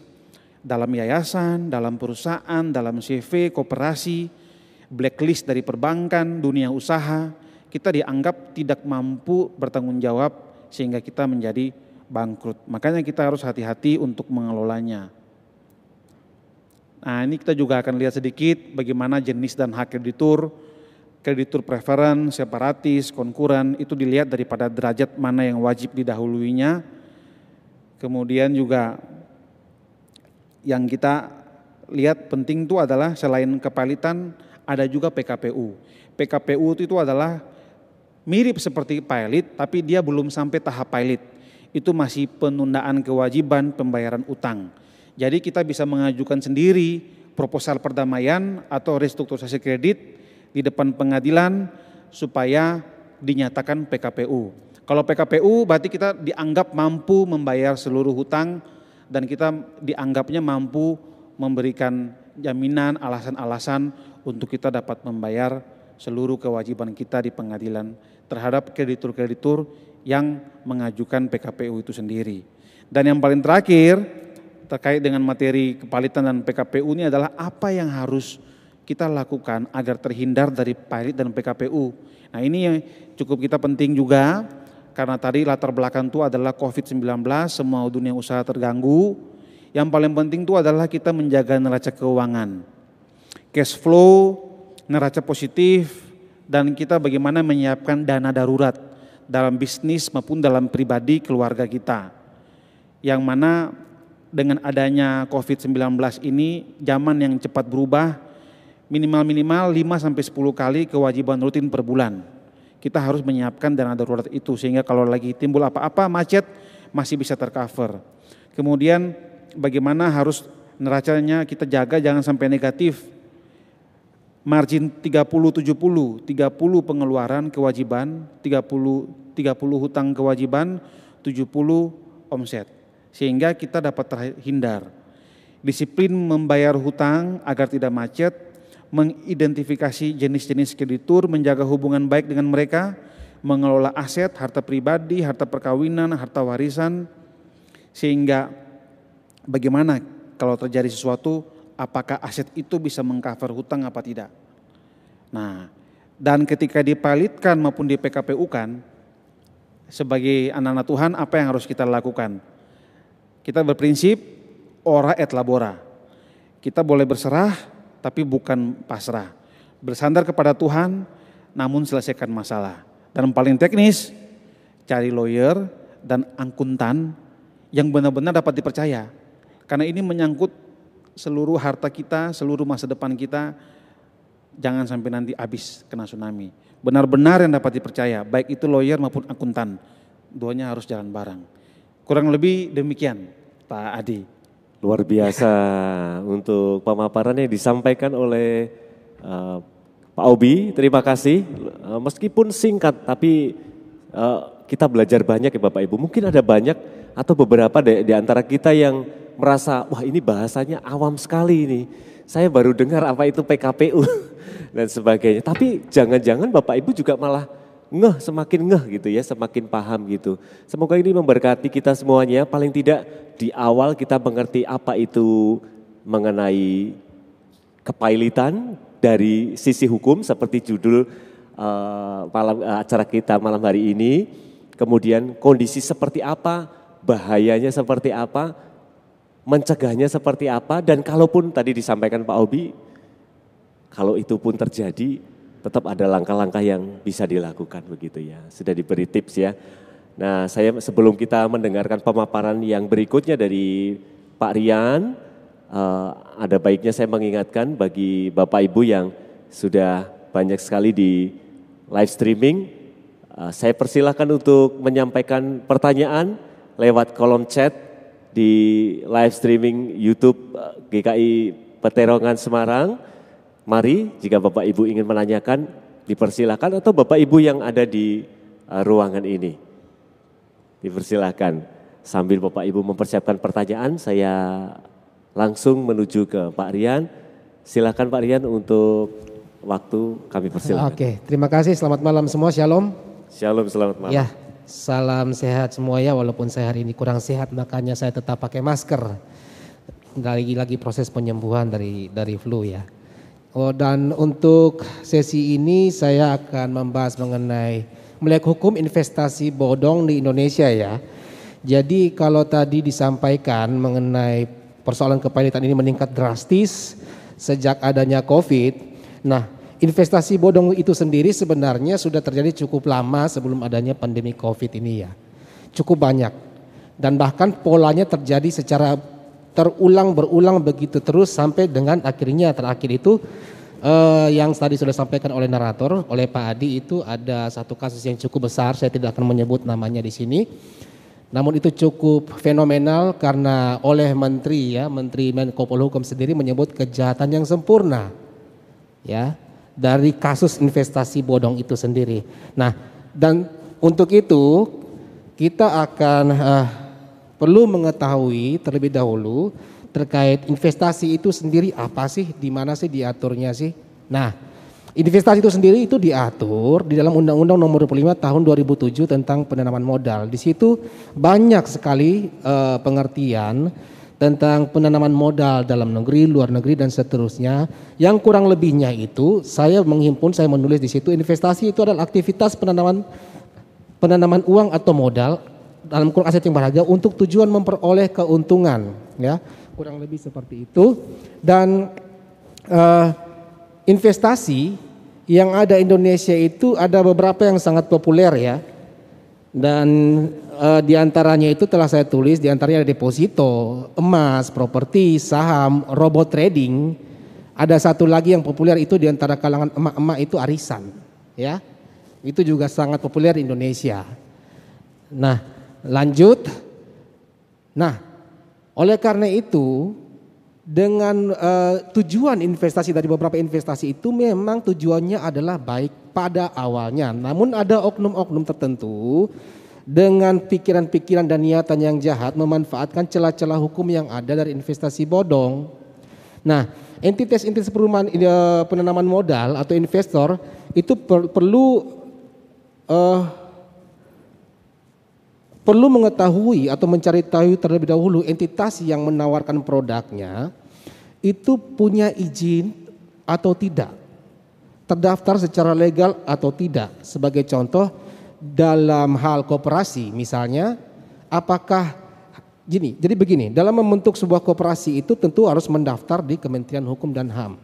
dalam yayasan, dalam perusahaan, dalam CV, kooperasi, blacklist dari perbankan, dunia usaha, kita dianggap tidak mampu bertanggung jawab sehingga kita menjadi bangkrut. Makanya kita harus hati-hati untuk mengelolanya. Nah ini kita juga akan lihat sedikit bagaimana jenis dan hak kreditur, kreditur preferen, separatis, konkuren, itu dilihat daripada derajat mana yang wajib didahuluinya. Kemudian juga yang kita lihat penting itu adalah selain kepalitan ada juga PKPU. PKPU itu adalah mirip seperti pilot tapi dia belum sampai tahap pilot. Itu masih penundaan kewajiban pembayaran utang. Jadi kita bisa mengajukan sendiri proposal perdamaian atau restrukturisasi kredit di depan pengadilan supaya dinyatakan PKPU. Kalau PKPU berarti kita dianggap mampu membayar seluruh hutang dan kita dianggapnya mampu memberikan jaminan alasan-alasan untuk kita dapat membayar seluruh kewajiban kita di pengadilan terhadap kreditur-kreditur yang mengajukan PKPU itu sendiri. Dan yang paling terakhir terkait dengan materi kepalitan dan PKPU ini adalah apa yang harus kita lakukan agar terhindar dari pilot dan PKPU. Nah ini yang cukup kita penting juga karena tadi latar belakang itu adalah COVID-19, semua dunia usaha terganggu. Yang paling penting itu adalah kita menjaga neraca keuangan. Cash flow, neraca positif, dan kita bagaimana menyiapkan dana darurat dalam bisnis maupun dalam pribadi keluarga kita. Yang mana dengan adanya COVID-19 ini zaman yang cepat berubah, minimal-minimal 5 sampai 10 kali kewajiban rutin per bulan. Kita harus menyiapkan dana darurat itu sehingga kalau lagi timbul apa-apa macet masih bisa tercover. Kemudian bagaimana harus neracanya kita jaga jangan sampai negatif. Margin 30 70, 30 pengeluaran kewajiban, 30 30 hutang kewajiban, 70 omset. Sehingga kita dapat terhindar. Disiplin membayar hutang agar tidak macet, mengidentifikasi jenis-jenis kreditur, menjaga hubungan baik dengan mereka, mengelola aset, harta pribadi, harta perkawinan, harta warisan, sehingga bagaimana kalau terjadi sesuatu, apakah aset itu bisa mengcover hutang apa tidak. Nah, dan ketika dipalitkan maupun di PKPU kan, sebagai anak-anak Tuhan apa yang harus kita lakukan? Kita berprinsip ora et labora. Kita boleh berserah, tapi bukan pasrah. Bersandar kepada Tuhan, namun selesaikan masalah. Dan paling teknis, cari lawyer dan angkuntan yang benar-benar dapat dipercaya. Karena ini menyangkut seluruh harta kita, seluruh masa depan kita, jangan sampai nanti habis kena tsunami. Benar-benar yang dapat dipercaya, baik itu lawyer maupun akuntan, duanya harus jalan bareng. Kurang lebih demikian, Pak Adi. Luar biasa untuk pemaparan yang disampaikan oleh uh, Pak Obi. Terima kasih. Uh, meskipun singkat, tapi uh, kita belajar banyak ya Bapak Ibu. Mungkin ada banyak atau beberapa di, di antara kita yang merasa, wah ini bahasanya awam sekali ini. Saya baru dengar apa itu PKPU dan sebagainya. Tapi jangan-jangan Bapak Ibu juga malah ngeh, semakin ngeh gitu ya, semakin paham gitu. Semoga ini memberkati kita semuanya, paling tidak di awal kita mengerti apa itu mengenai kepailitan dari sisi hukum seperti judul uh, malam uh, acara kita malam hari ini. Kemudian kondisi seperti apa, bahayanya seperti apa, mencegahnya seperti apa dan kalaupun tadi disampaikan Pak Obi kalau itu pun terjadi tetap ada langkah-langkah yang bisa dilakukan begitu ya. Sudah diberi tips ya. Nah, saya sebelum kita mendengarkan pemaparan yang berikutnya dari Pak Rian, uh, ada baiknya saya mengingatkan bagi Bapak Ibu yang sudah banyak sekali di live streaming, uh, saya persilahkan untuk menyampaikan pertanyaan lewat kolom chat di live streaming YouTube uh, GKI Peterongan Semarang. Mari jika Bapak Ibu ingin menanyakan dipersilahkan atau Bapak Ibu yang ada di uh, ruangan ini. Dipersilahkan. Sambil Bapak Ibu mempersiapkan pertanyaan, saya langsung menuju ke Pak Rian. Silakan Pak Rian untuk waktu kami persilakan. Oke, terima kasih. Selamat malam semua. Shalom. Shalom, selamat malam. Ya, salam sehat semua ya. Walaupun saya hari ini kurang sehat, makanya saya tetap pakai masker. Lagi-lagi proses penyembuhan dari dari flu ya. Oh, dan untuk sesi ini saya akan membahas mengenai melek hukum investasi bodong di Indonesia ya. Jadi kalau tadi disampaikan mengenai persoalan kepilitan ini meningkat drastis sejak adanya COVID. Nah, investasi bodong itu sendiri sebenarnya sudah terjadi cukup lama sebelum adanya pandemi COVID ini ya. Cukup banyak. Dan bahkan polanya terjadi secara terulang berulang begitu terus sampai dengan akhirnya terakhir itu Uh, yang tadi sudah sampaikan oleh narator, oleh Pak Adi itu ada satu kasus yang cukup besar, saya tidak akan menyebut namanya di sini. Namun itu cukup fenomenal karena oleh Menteri ya, Menteri Menko Polhukam sendiri menyebut kejahatan yang sempurna. Ya, dari kasus investasi bodong itu sendiri. Nah, dan untuk itu kita akan uh, perlu mengetahui terlebih dahulu terkait investasi itu sendiri apa sih, di mana sih diaturnya sih? Nah, Investasi itu sendiri itu diatur di dalam Undang-Undang Nomor 25 Tahun 2007 tentang penanaman modal. Di situ banyak sekali uh, pengertian tentang penanaman modal dalam negeri, luar negeri dan seterusnya. Yang kurang lebihnya itu saya menghimpun, saya menulis di situ investasi itu adalah aktivitas penanaman penanaman uang atau modal dalam kurang aset yang berharga untuk tujuan memperoleh keuntungan, ya kurang lebih seperti itu. Dan uh, investasi yang ada Indonesia itu ada beberapa yang sangat populer ya. Dan e, di antaranya itu telah saya tulis, di antaranya ada deposito, emas, properti, saham, robot trading. Ada satu lagi yang populer itu di antara kalangan emak-emak itu arisan, ya. Itu juga sangat populer di Indonesia. Nah, lanjut. Nah, oleh karena itu dengan uh, tujuan investasi dari beberapa investasi itu memang tujuannya adalah baik pada awalnya. Namun ada oknum-oknum tertentu dengan pikiran-pikiran dan niatan yang jahat memanfaatkan celah-celah hukum yang ada dari investasi bodong. Nah, entitas-entitas perumahan uh, penanaman modal atau investor itu per, perlu uh, perlu mengetahui atau mencari tahu terlebih dahulu entitas yang menawarkan produknya itu punya izin atau tidak, terdaftar secara legal atau tidak. Sebagai contoh dalam hal kooperasi misalnya, apakah gini, jadi begini, dalam membentuk sebuah kooperasi itu tentu harus mendaftar di Kementerian Hukum dan HAM.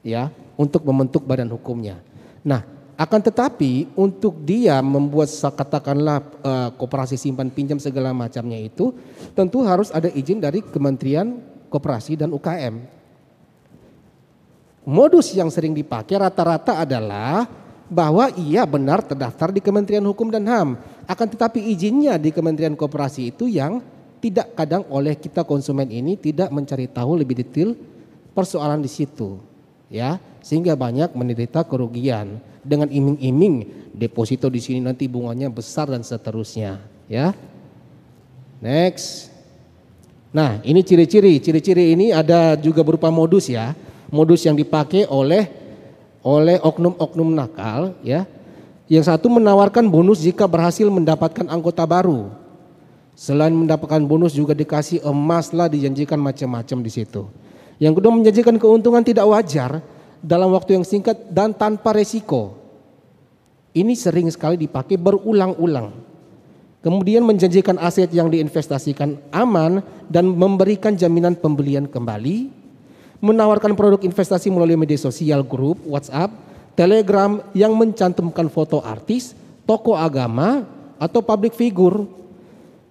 Ya, untuk membentuk badan hukumnya. Nah, akan tetapi untuk dia membuat katakanlah uh, kooperasi simpan pinjam segala macamnya itu tentu harus ada izin dari Kementerian koperasi dan UKM. Modus yang sering dipakai rata-rata adalah bahwa ia benar terdaftar di Kementerian Hukum dan HAM. Akan tetapi izinnya di Kementerian Koperasi itu yang tidak kadang oleh kita konsumen ini tidak mencari tahu lebih detail persoalan di situ. Ya, sehingga banyak menderita kerugian dengan iming-iming deposito di sini nanti bunganya besar dan seterusnya, ya. Next. Nah, ini ciri-ciri. Ciri-ciri ini ada juga berupa modus ya. Modus yang dipakai oleh oleh oknum-oknum nakal ya. Yang satu menawarkan bonus jika berhasil mendapatkan anggota baru. Selain mendapatkan bonus juga dikasih emas lah dijanjikan macam-macam di situ. Yang kedua menjanjikan keuntungan tidak wajar dalam waktu yang singkat dan tanpa resiko. Ini sering sekali dipakai berulang-ulang. Kemudian menjanjikan aset yang diinvestasikan aman dan memberikan jaminan pembelian kembali, menawarkan produk investasi melalui media sosial grup, WhatsApp, Telegram yang mencantumkan foto artis, tokoh agama, atau public figure.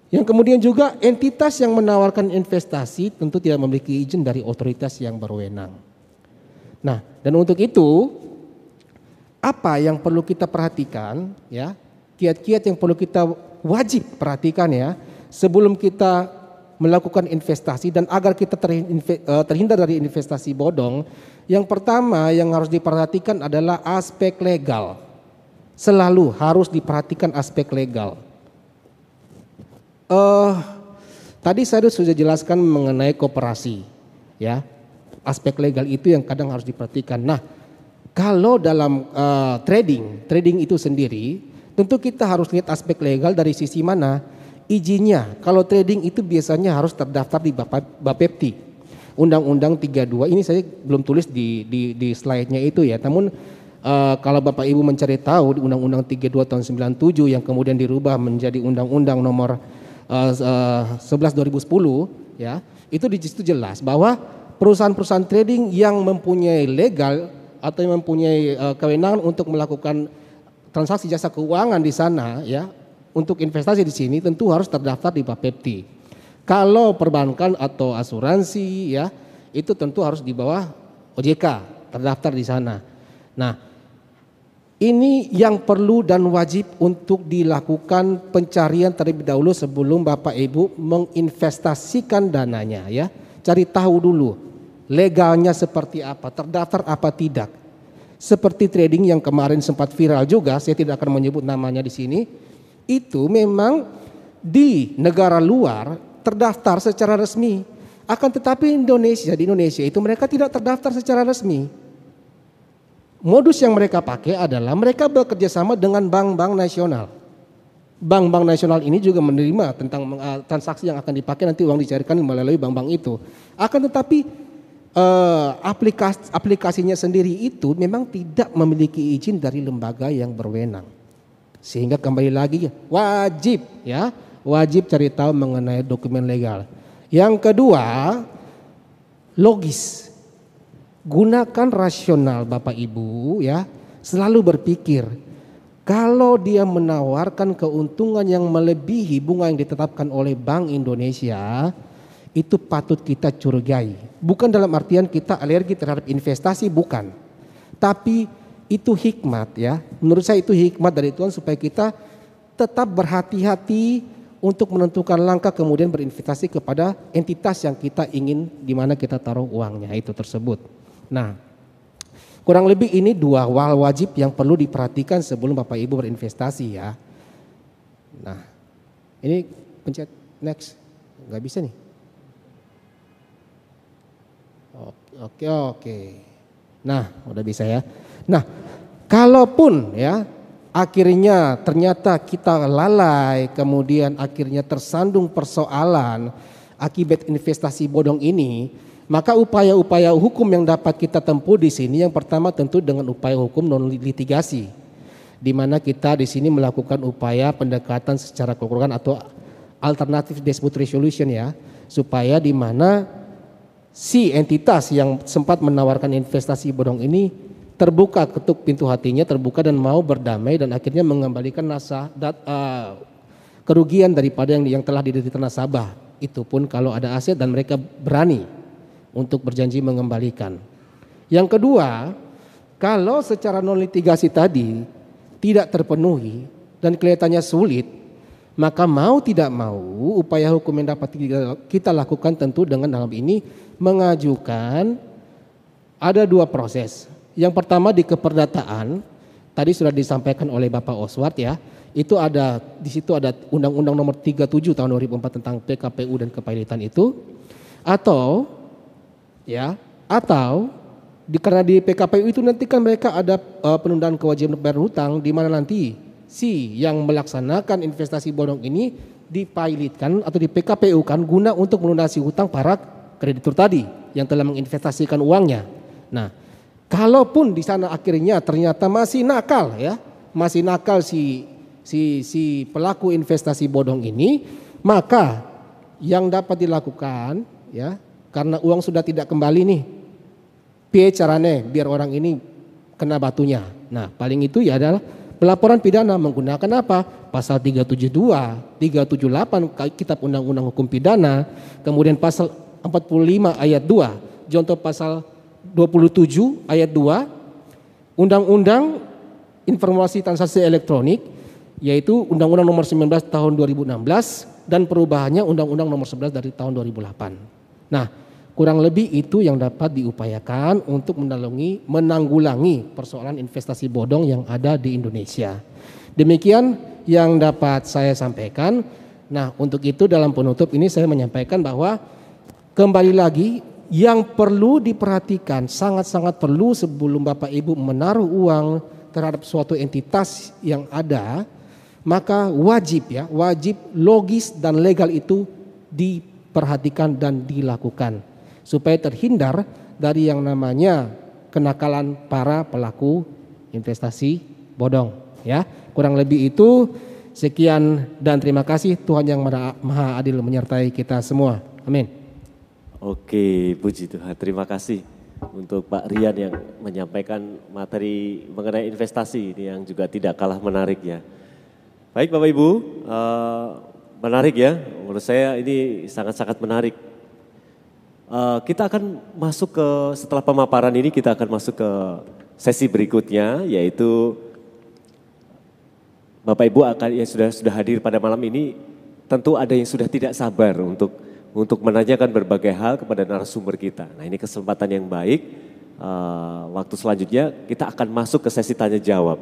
Yang kemudian juga entitas yang menawarkan investasi tentu tidak memiliki izin dari otoritas yang berwenang. Nah, dan untuk itu apa yang perlu kita perhatikan ya? Kiat-kiat yang perlu kita wajib perhatikan ya sebelum kita melakukan investasi dan agar kita eh, terhindar dari investasi bodong, yang pertama yang harus diperhatikan adalah aspek legal. Selalu harus diperhatikan aspek legal. Uh, tadi saya sudah jelaskan mengenai kooperasi, ya aspek legal itu yang kadang harus diperhatikan. Nah, kalau dalam uh, trading, trading itu sendiri Tentu kita harus lihat aspek legal dari sisi mana izinnya. Kalau trading itu biasanya harus terdaftar di Bapepti. Undang-Undang 32 ini saya belum tulis di di, di slide-nya itu ya. Namun uh, kalau Bapak Ibu mencari tahu di Undang-Undang 32 tahun 97 yang kemudian dirubah menjadi Undang-Undang nomor uh, uh, 11 2010 ya, itu di situ jelas bahwa perusahaan-perusahaan trading yang mempunyai legal atau yang mempunyai uh, kewenangan untuk melakukan transaksi jasa keuangan di sana ya untuk investasi di sini tentu harus terdaftar di Bapepti. Kalau perbankan atau asuransi ya itu tentu harus di bawah OJK terdaftar di sana. Nah, ini yang perlu dan wajib untuk dilakukan pencarian terlebih dahulu sebelum Bapak Ibu menginvestasikan dananya ya. Cari tahu dulu legalnya seperti apa, terdaftar apa tidak seperti trading yang kemarin sempat viral juga, saya tidak akan menyebut namanya di sini, itu memang di negara luar terdaftar secara resmi. Akan tetapi Indonesia di Indonesia itu mereka tidak terdaftar secara resmi. Modus yang mereka pakai adalah mereka bekerja sama dengan bank-bank nasional. Bank-bank nasional ini juga menerima tentang uh, transaksi yang akan dipakai nanti uang dicairkan melalui bank-bank itu. Akan tetapi uh, aplikasi, aplikasinya sendiri itu memang tidak memiliki izin dari lembaga yang berwenang. Sehingga kembali lagi wajib ya, wajib cari tahu mengenai dokumen legal. Yang kedua, logis. Gunakan rasional Bapak Ibu ya. Selalu berpikir kalau dia menawarkan keuntungan yang melebihi bunga yang ditetapkan oleh Bank Indonesia, itu patut kita curigai. Bukan dalam artian kita alergi terhadap investasi, bukan. Tapi itu hikmat ya. Menurut saya itu hikmat dari Tuhan supaya kita tetap berhati-hati untuk menentukan langkah kemudian berinvestasi kepada entitas yang kita ingin di mana kita taruh uangnya itu tersebut. Nah, kurang lebih ini dua wal wajib yang perlu diperhatikan sebelum Bapak Ibu berinvestasi ya. Nah, ini pencet next. Nggak bisa nih. Oke, oke. Nah, udah bisa ya. Nah, kalaupun ya akhirnya ternyata kita lalai, kemudian akhirnya tersandung persoalan akibat investasi bodong ini, maka upaya-upaya hukum yang dapat kita tempuh di sini yang pertama tentu dengan upaya hukum non litigasi. Di mana kita di sini melakukan upaya pendekatan secara kekeluargaan atau alternatif dispute resolution ya, supaya di mana si entitas yang sempat menawarkan investasi bodong ini terbuka ketuk pintu hatinya terbuka dan mau berdamai dan akhirnya mengembalikan nasa dat, uh, kerugian daripada yang yang telah diderita nasabah itu pun kalau ada aset dan mereka berani untuk berjanji mengembalikan. Yang kedua, kalau secara non litigasi tadi tidak terpenuhi dan kelihatannya sulit, maka mau tidak mau upaya hukum yang dapat kita lakukan tentu dengan dalam ini mengajukan ada dua proses. Yang pertama di keperdataan, tadi sudah disampaikan oleh Bapak Oswald ya, itu ada di situ ada Undang-Undang Nomor 37 tahun 2004 tentang PKPU dan kepailitan itu, atau ya atau di, karena di PKPU itu nanti kan mereka ada uh, penundaan kewajiban bayar hutang di mana nanti si yang melaksanakan investasi bodong ini dipailitkan atau di PKPU kan guna untuk melunasi hutang para kreditur tadi yang telah menginvestasikan uangnya. Nah, kalaupun di sana akhirnya ternyata masih nakal ya, masih nakal si si si pelaku investasi bodong ini, maka yang dapat dilakukan ya karena uang sudah tidak kembali nih. Piye carane biar orang ini kena batunya. Nah, paling itu ya adalah pelaporan pidana menggunakan apa? Pasal 372, 378 Kitab Undang-Undang Hukum Pidana, kemudian pasal 45 ayat 2, contoh pasal 27 ayat 2, Undang-Undang Informasi Transaksi Elektronik yaitu Undang-Undang Nomor 19 Tahun 2016 dan perubahannya Undang-Undang Nomor 11 dari tahun 2008. Nah, kurang lebih itu yang dapat diupayakan untuk menanggulangi, menanggulangi persoalan investasi bodong yang ada di Indonesia. Demikian yang dapat saya sampaikan. Nah, untuk itu dalam penutup ini saya menyampaikan bahwa kembali lagi yang perlu diperhatikan sangat-sangat perlu sebelum Bapak Ibu menaruh uang terhadap suatu entitas yang ada, maka wajib ya, wajib logis dan legal itu di perhatikan dan dilakukan supaya terhindar dari yang namanya kenakalan para pelaku investasi bodong ya. Kurang lebih itu. Sekian dan terima kasih. Tuhan yang maha adil menyertai kita semua. Amin. Oke puji Tuhan. Terima kasih untuk Pak Rian yang menyampaikan materi mengenai investasi ini yang juga tidak kalah menarik ya. Baik Bapak Ibu, uh, Menarik ya, menurut saya ini sangat-sangat menarik. Uh, kita akan masuk ke setelah pemaparan ini kita akan masuk ke sesi berikutnya yaitu Bapak Ibu akan yang sudah sudah hadir pada malam ini tentu ada yang sudah tidak sabar untuk untuk menanyakan berbagai hal kepada narasumber kita. Nah ini kesempatan yang baik. Uh, waktu selanjutnya kita akan masuk ke sesi tanya jawab.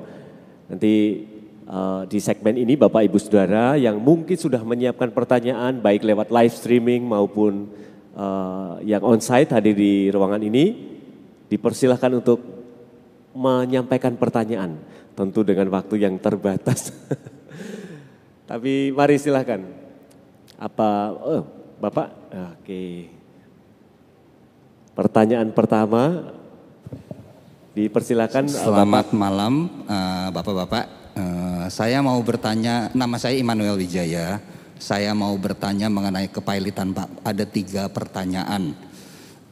Nanti uh, di segmen ini Bapak Ibu Saudara yang mungkin sudah menyiapkan pertanyaan baik lewat live streaming maupun uh, yang onsite hadir di ruangan ini dipersilahkan untuk menyampaikan pertanyaan, tentu dengan waktu yang terbatas. Tapi mari silahkan. Apa, oh, Bapak, oke. Pertanyaan pertama, dipersilakan. Selamat malam Bapak-bapak. Saya mau bertanya, nama saya Immanuel Wijaya. Saya mau bertanya mengenai kepailitan Pak. Ada tiga pertanyaan.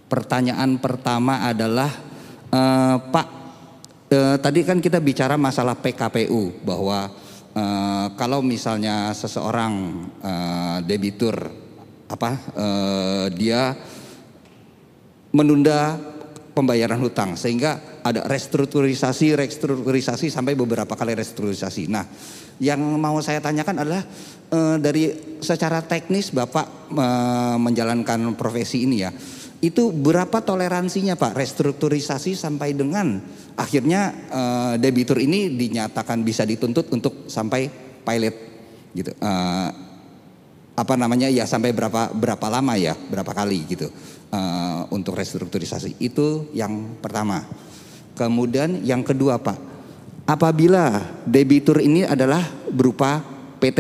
Pertanyaan pertama adalah eh, Pak, eh, tadi kan kita bicara masalah PKPU bahwa eh, kalau misalnya seseorang eh, debitur apa eh, dia menunda pembayaran hutang sehingga ada restrukturisasi restrukturisasi sampai beberapa kali restrukturisasi. Nah, yang mau saya tanyakan adalah eh, dari secara teknis Bapak eh, menjalankan profesi ini ya. Itu berapa toleransinya Pak restrukturisasi sampai dengan akhirnya eh, debitur ini dinyatakan bisa dituntut untuk sampai pilot gitu. Eh, apa namanya ya sampai berapa berapa lama ya berapa kali gitu eh, untuk restrukturisasi itu yang pertama kemudian yang kedua pak apabila debitur ini adalah berupa PT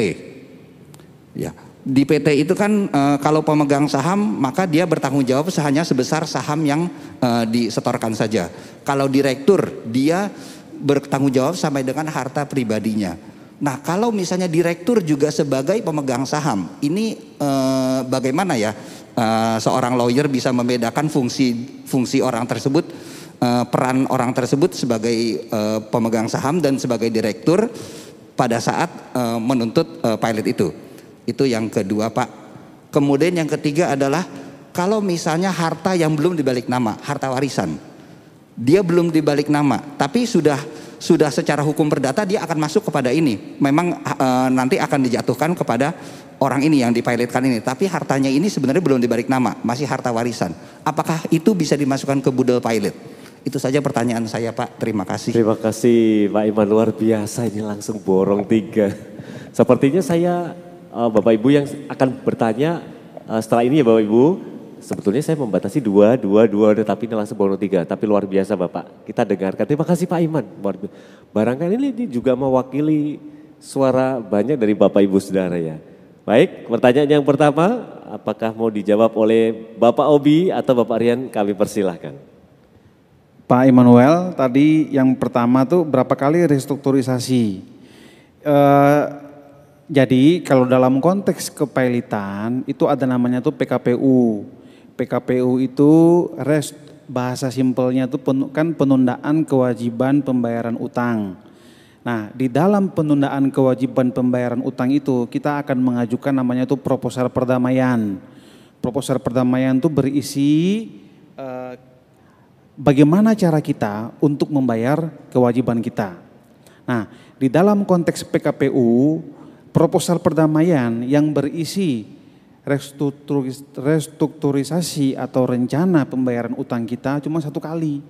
ya di PT itu kan eh, kalau pemegang saham maka dia bertanggung jawab hanya sebesar saham yang eh, disetorkan saja. Kalau direktur dia bertanggung jawab sampai dengan harta pribadinya. Nah, kalau misalnya direktur juga sebagai pemegang saham, ini eh, bagaimana ya eh, seorang lawyer bisa membedakan fungsi fungsi orang tersebut, eh, peran orang tersebut sebagai eh, pemegang saham dan sebagai direktur pada saat eh, menuntut eh, pilot itu. Itu yang kedua, Pak. Kemudian yang ketiga adalah kalau misalnya harta yang belum dibalik nama, harta warisan, dia belum dibalik nama, tapi sudah sudah secara hukum perdata dia akan masuk kepada ini. Memang e, nanti akan dijatuhkan kepada orang ini yang dipilotkan ini. Tapi hartanya ini sebenarnya belum dibalik nama, masih harta warisan. Apakah itu bisa dimasukkan ke budel pilot? Itu saja pertanyaan saya Pak. Terima kasih. Terima kasih Pak Iman luar biasa ini langsung borong tiga. Sepertinya saya eh, Bapak Ibu yang akan bertanya eh, setelah ini ya Bapak Ibu. Sebetulnya saya membatasi dua, dua, dua, tapi ini langsung borong tiga. Tapi luar biasa Bapak. Kita dengarkan. Terima kasih Pak Iman. Barangkali ini juga mewakili suara banyak dari Bapak Ibu Saudara ya. Baik, pertanyaan yang pertama, apakah mau dijawab oleh Bapak Obi atau Bapak Rian? Kami persilahkan. Pak Immanuel, tadi yang pertama tuh berapa kali restrukturisasi? Eh, jadi kalau dalam konteks kepailitan itu ada namanya tuh PKPU. PKPU itu rest, bahasa simpelnya itu pen, kan penundaan kewajiban pembayaran utang. Nah, di dalam penundaan kewajiban pembayaran utang itu kita akan mengajukan namanya itu proposal perdamaian. Proposal perdamaian itu berisi eh, bagaimana cara kita untuk membayar kewajiban kita. Nah, di dalam konteks PKPU, proposal perdamaian yang berisi restrukturis- restrukturisasi atau rencana pembayaran utang kita cuma satu kali.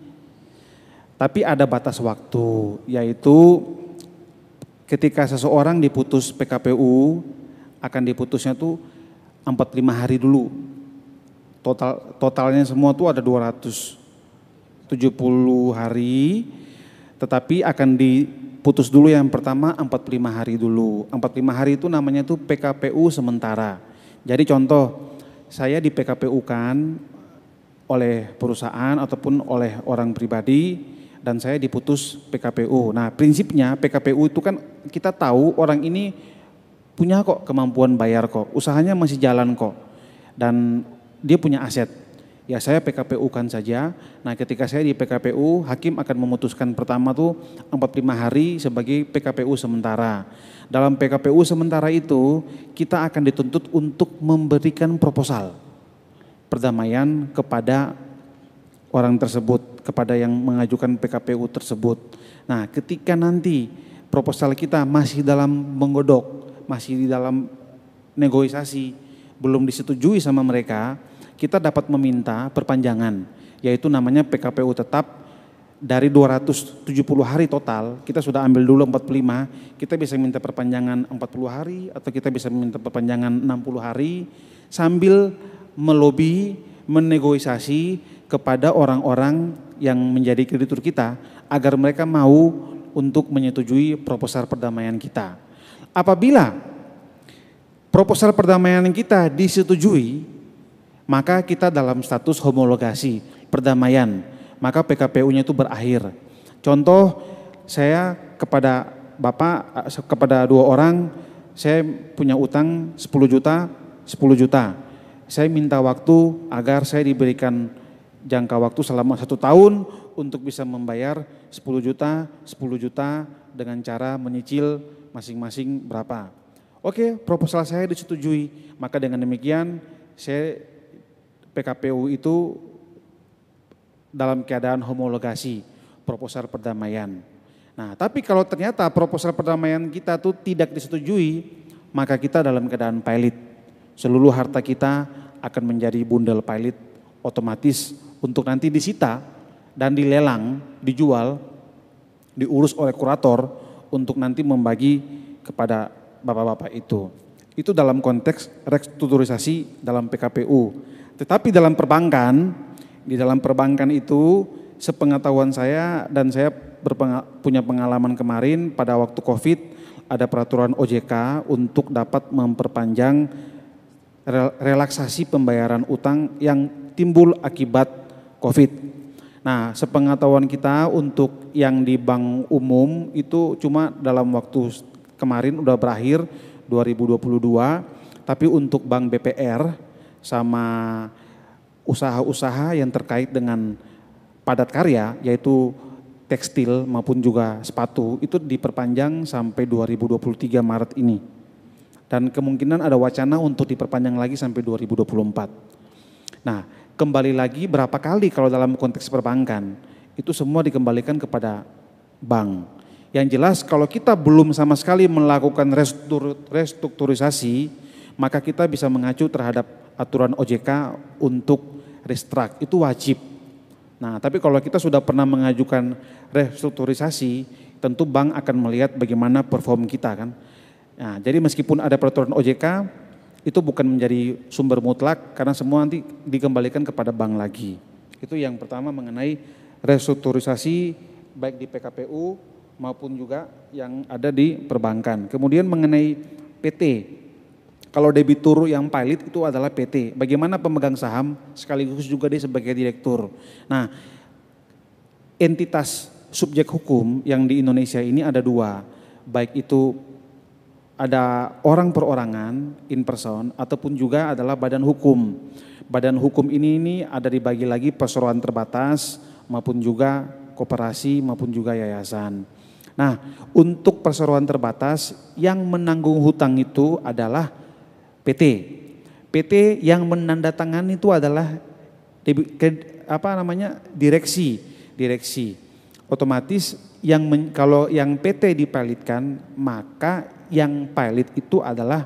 Tapi ada batas waktu, yaitu ketika seseorang diputus PKPU akan diputusnya tuh 45 hari dulu. Total totalnya semua tuh ada 270 hari tetapi akan diputus dulu yang pertama 45 hari dulu. 45 hari itu namanya tuh PKPU sementara. Jadi contoh saya di PKPU kan oleh perusahaan ataupun oleh orang pribadi dan saya diputus PKPU. Nah, prinsipnya PKPU itu kan kita tahu orang ini punya kok kemampuan bayar kok, usahanya masih jalan kok. Dan dia punya aset. Ya saya PKPU kan saja. Nah ketika saya di PKPU, hakim akan memutuskan pertama tuh 45 hari sebagai PKPU sementara. Dalam PKPU sementara itu kita akan dituntut untuk memberikan proposal perdamaian kepada orang tersebut, kepada yang mengajukan PKPU tersebut. Nah ketika nanti proposal kita masih dalam menggodok, masih di dalam negosiasi, belum disetujui sama mereka, kita dapat meminta perpanjangan, yaitu namanya PKPU tetap dari 270 hari total, kita sudah ambil dulu 45, kita bisa minta perpanjangan 40 hari atau kita bisa minta perpanjangan 60 hari sambil melobi, menegosiasi kepada orang-orang yang menjadi kreditur kita agar mereka mau untuk menyetujui proposal perdamaian kita. Apabila proposal perdamaian kita disetujui, maka kita dalam status homologasi perdamaian, maka PKPU-nya itu berakhir. Contoh saya kepada Bapak kepada dua orang saya punya utang 10 juta, 10 juta. Saya minta waktu agar saya diberikan jangka waktu selama satu tahun untuk bisa membayar 10 juta, 10 juta dengan cara menyicil masing-masing berapa. Oke, proposal saya disetujui. Maka dengan demikian saya PKPU itu dalam keadaan homologasi proposal perdamaian. Nah, tapi kalau ternyata proposal perdamaian kita itu tidak disetujui, maka kita dalam keadaan pilot. Seluruh harta kita akan menjadi bundel pilot otomatis untuk nanti disita dan dilelang, dijual, diurus oleh kurator untuk nanti membagi kepada bapak-bapak itu. Itu dalam konteks restrukturisasi dalam PKPU. Tetapi dalam perbankan, di dalam perbankan itu sepengetahuan saya dan saya punya pengalaman kemarin pada waktu COVID ada peraturan OJK untuk dapat memperpanjang relaksasi pembayaran utang yang timbul akibat COVID. Nah, sepengetahuan kita untuk yang di bank umum itu cuma dalam waktu kemarin udah berakhir 2022, tapi untuk bank BPR sama usaha-usaha yang terkait dengan padat karya yaitu tekstil maupun juga sepatu itu diperpanjang sampai 2023 Maret ini. Dan kemungkinan ada wacana untuk diperpanjang lagi sampai 2024. Nah, kembali lagi berapa kali kalau dalam konteks perbankan itu semua dikembalikan kepada bank. Yang jelas kalau kita belum sama sekali melakukan restrukturisasi, maka kita bisa mengacu terhadap aturan OJK untuk restruct. Itu wajib Nah, tapi kalau kita sudah pernah mengajukan restrukturisasi, tentu bank akan melihat bagaimana perform kita kan. Nah, jadi meskipun ada peraturan OJK, itu bukan menjadi sumber mutlak karena semua nanti dikembalikan kepada bank lagi. Itu yang pertama mengenai restrukturisasi baik di PKPU maupun juga yang ada di perbankan. Kemudian mengenai PT, kalau debitur yang pilot itu adalah PT. Bagaimana pemegang saham sekaligus juga dia sebagai direktur. Nah, entitas subjek hukum yang di Indonesia ini ada dua. Baik itu ada orang perorangan, in person, ataupun juga adalah badan hukum. Badan hukum ini ini ada dibagi lagi perseroan terbatas maupun juga koperasi maupun juga yayasan. Nah, untuk perseroan terbatas yang menanggung hutang itu adalah PT. PT yang menandatangani itu adalah apa namanya direksi, direksi. Otomatis yang men, kalau yang PT dipilotkan maka yang pilot itu adalah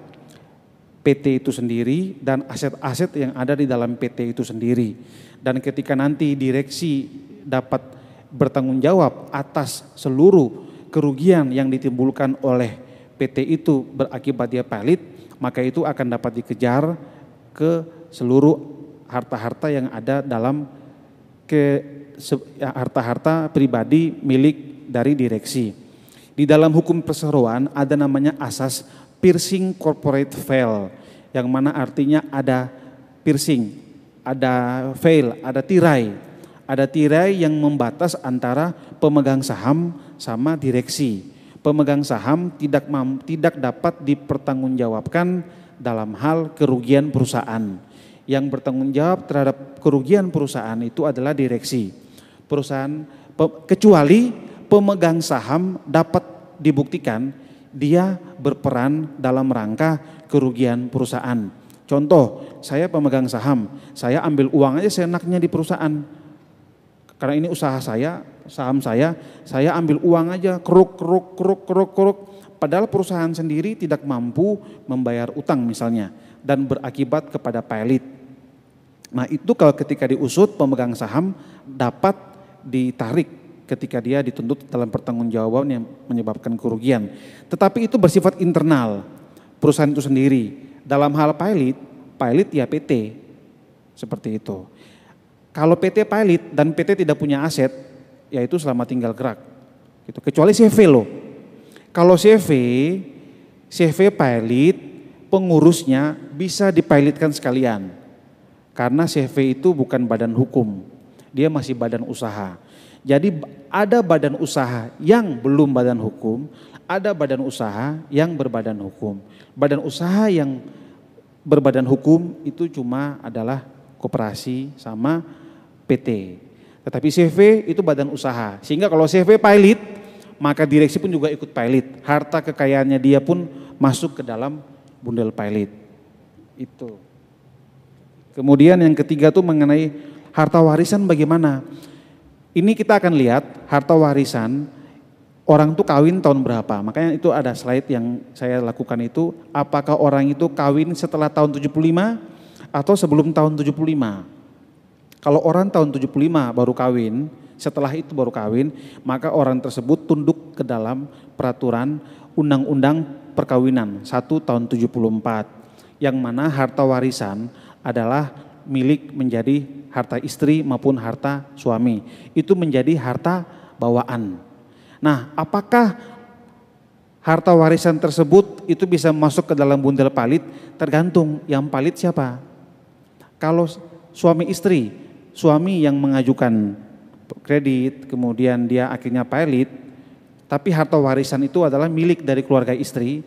PT itu sendiri dan aset-aset yang ada di dalam PT itu sendiri. Dan ketika nanti direksi dapat bertanggung jawab atas seluruh kerugian yang ditimbulkan oleh PT itu berakibat dia pilot, maka itu akan dapat dikejar ke seluruh harta-harta yang ada dalam ke ya, harta-harta pribadi milik dari direksi. Di dalam hukum perseroan ada namanya asas piercing corporate veil yang mana artinya ada piercing, ada veil, ada tirai. Ada tirai yang membatas antara pemegang saham sama direksi pemegang saham tidak mam, tidak dapat dipertanggungjawabkan dalam hal kerugian perusahaan. Yang bertanggung jawab terhadap kerugian perusahaan itu adalah direksi. Perusahaan kecuali pemegang saham dapat dibuktikan dia berperan dalam rangka kerugian perusahaan. Contoh, saya pemegang saham, saya ambil uang aja seenaknya di perusahaan. Karena ini usaha saya, saham saya, saya ambil uang aja, keruk, keruk, keruk, keruk, keruk. Padahal perusahaan sendiri tidak mampu membayar utang misalnya dan berakibat kepada pilot. Nah itu kalau ketika diusut pemegang saham dapat ditarik ketika dia dituntut dalam pertanggungjawaban yang menyebabkan kerugian. Tetapi itu bersifat internal perusahaan itu sendiri. Dalam hal pilot, pilot ya PT seperti itu. Kalau PT pilot dan PT tidak punya aset, yaitu selama tinggal gerak. Gitu. Kecuali CV loh. Kalau CV, CV pilot, pengurusnya bisa dipilotkan sekalian. Karena CV itu bukan badan hukum, dia masih badan usaha. Jadi ada badan usaha yang belum badan hukum, ada badan usaha yang berbadan hukum. Badan usaha yang berbadan hukum itu cuma adalah koperasi sama PT. Tetapi CV itu badan usaha. Sehingga kalau CV pilot, maka direksi pun juga ikut pilot. Harta kekayaannya dia pun masuk ke dalam bundel pilot. Itu. Kemudian yang ketiga tuh mengenai harta warisan bagaimana? Ini kita akan lihat harta warisan orang tuh kawin tahun berapa. Makanya itu ada slide yang saya lakukan itu apakah orang itu kawin setelah tahun 75 atau sebelum tahun 75. Kalau orang tahun 75 baru kawin, setelah itu baru kawin, maka orang tersebut tunduk ke dalam peraturan undang-undang perkawinan 1 tahun 74 yang mana harta warisan adalah milik menjadi harta istri maupun harta suami. Itu menjadi harta bawaan. Nah, apakah harta warisan tersebut itu bisa masuk ke dalam bundel palit? Tergantung yang palit siapa. Kalau suami istri, suami yang mengajukan kredit, kemudian dia akhirnya palit, tapi harta warisan itu adalah milik dari keluarga istri,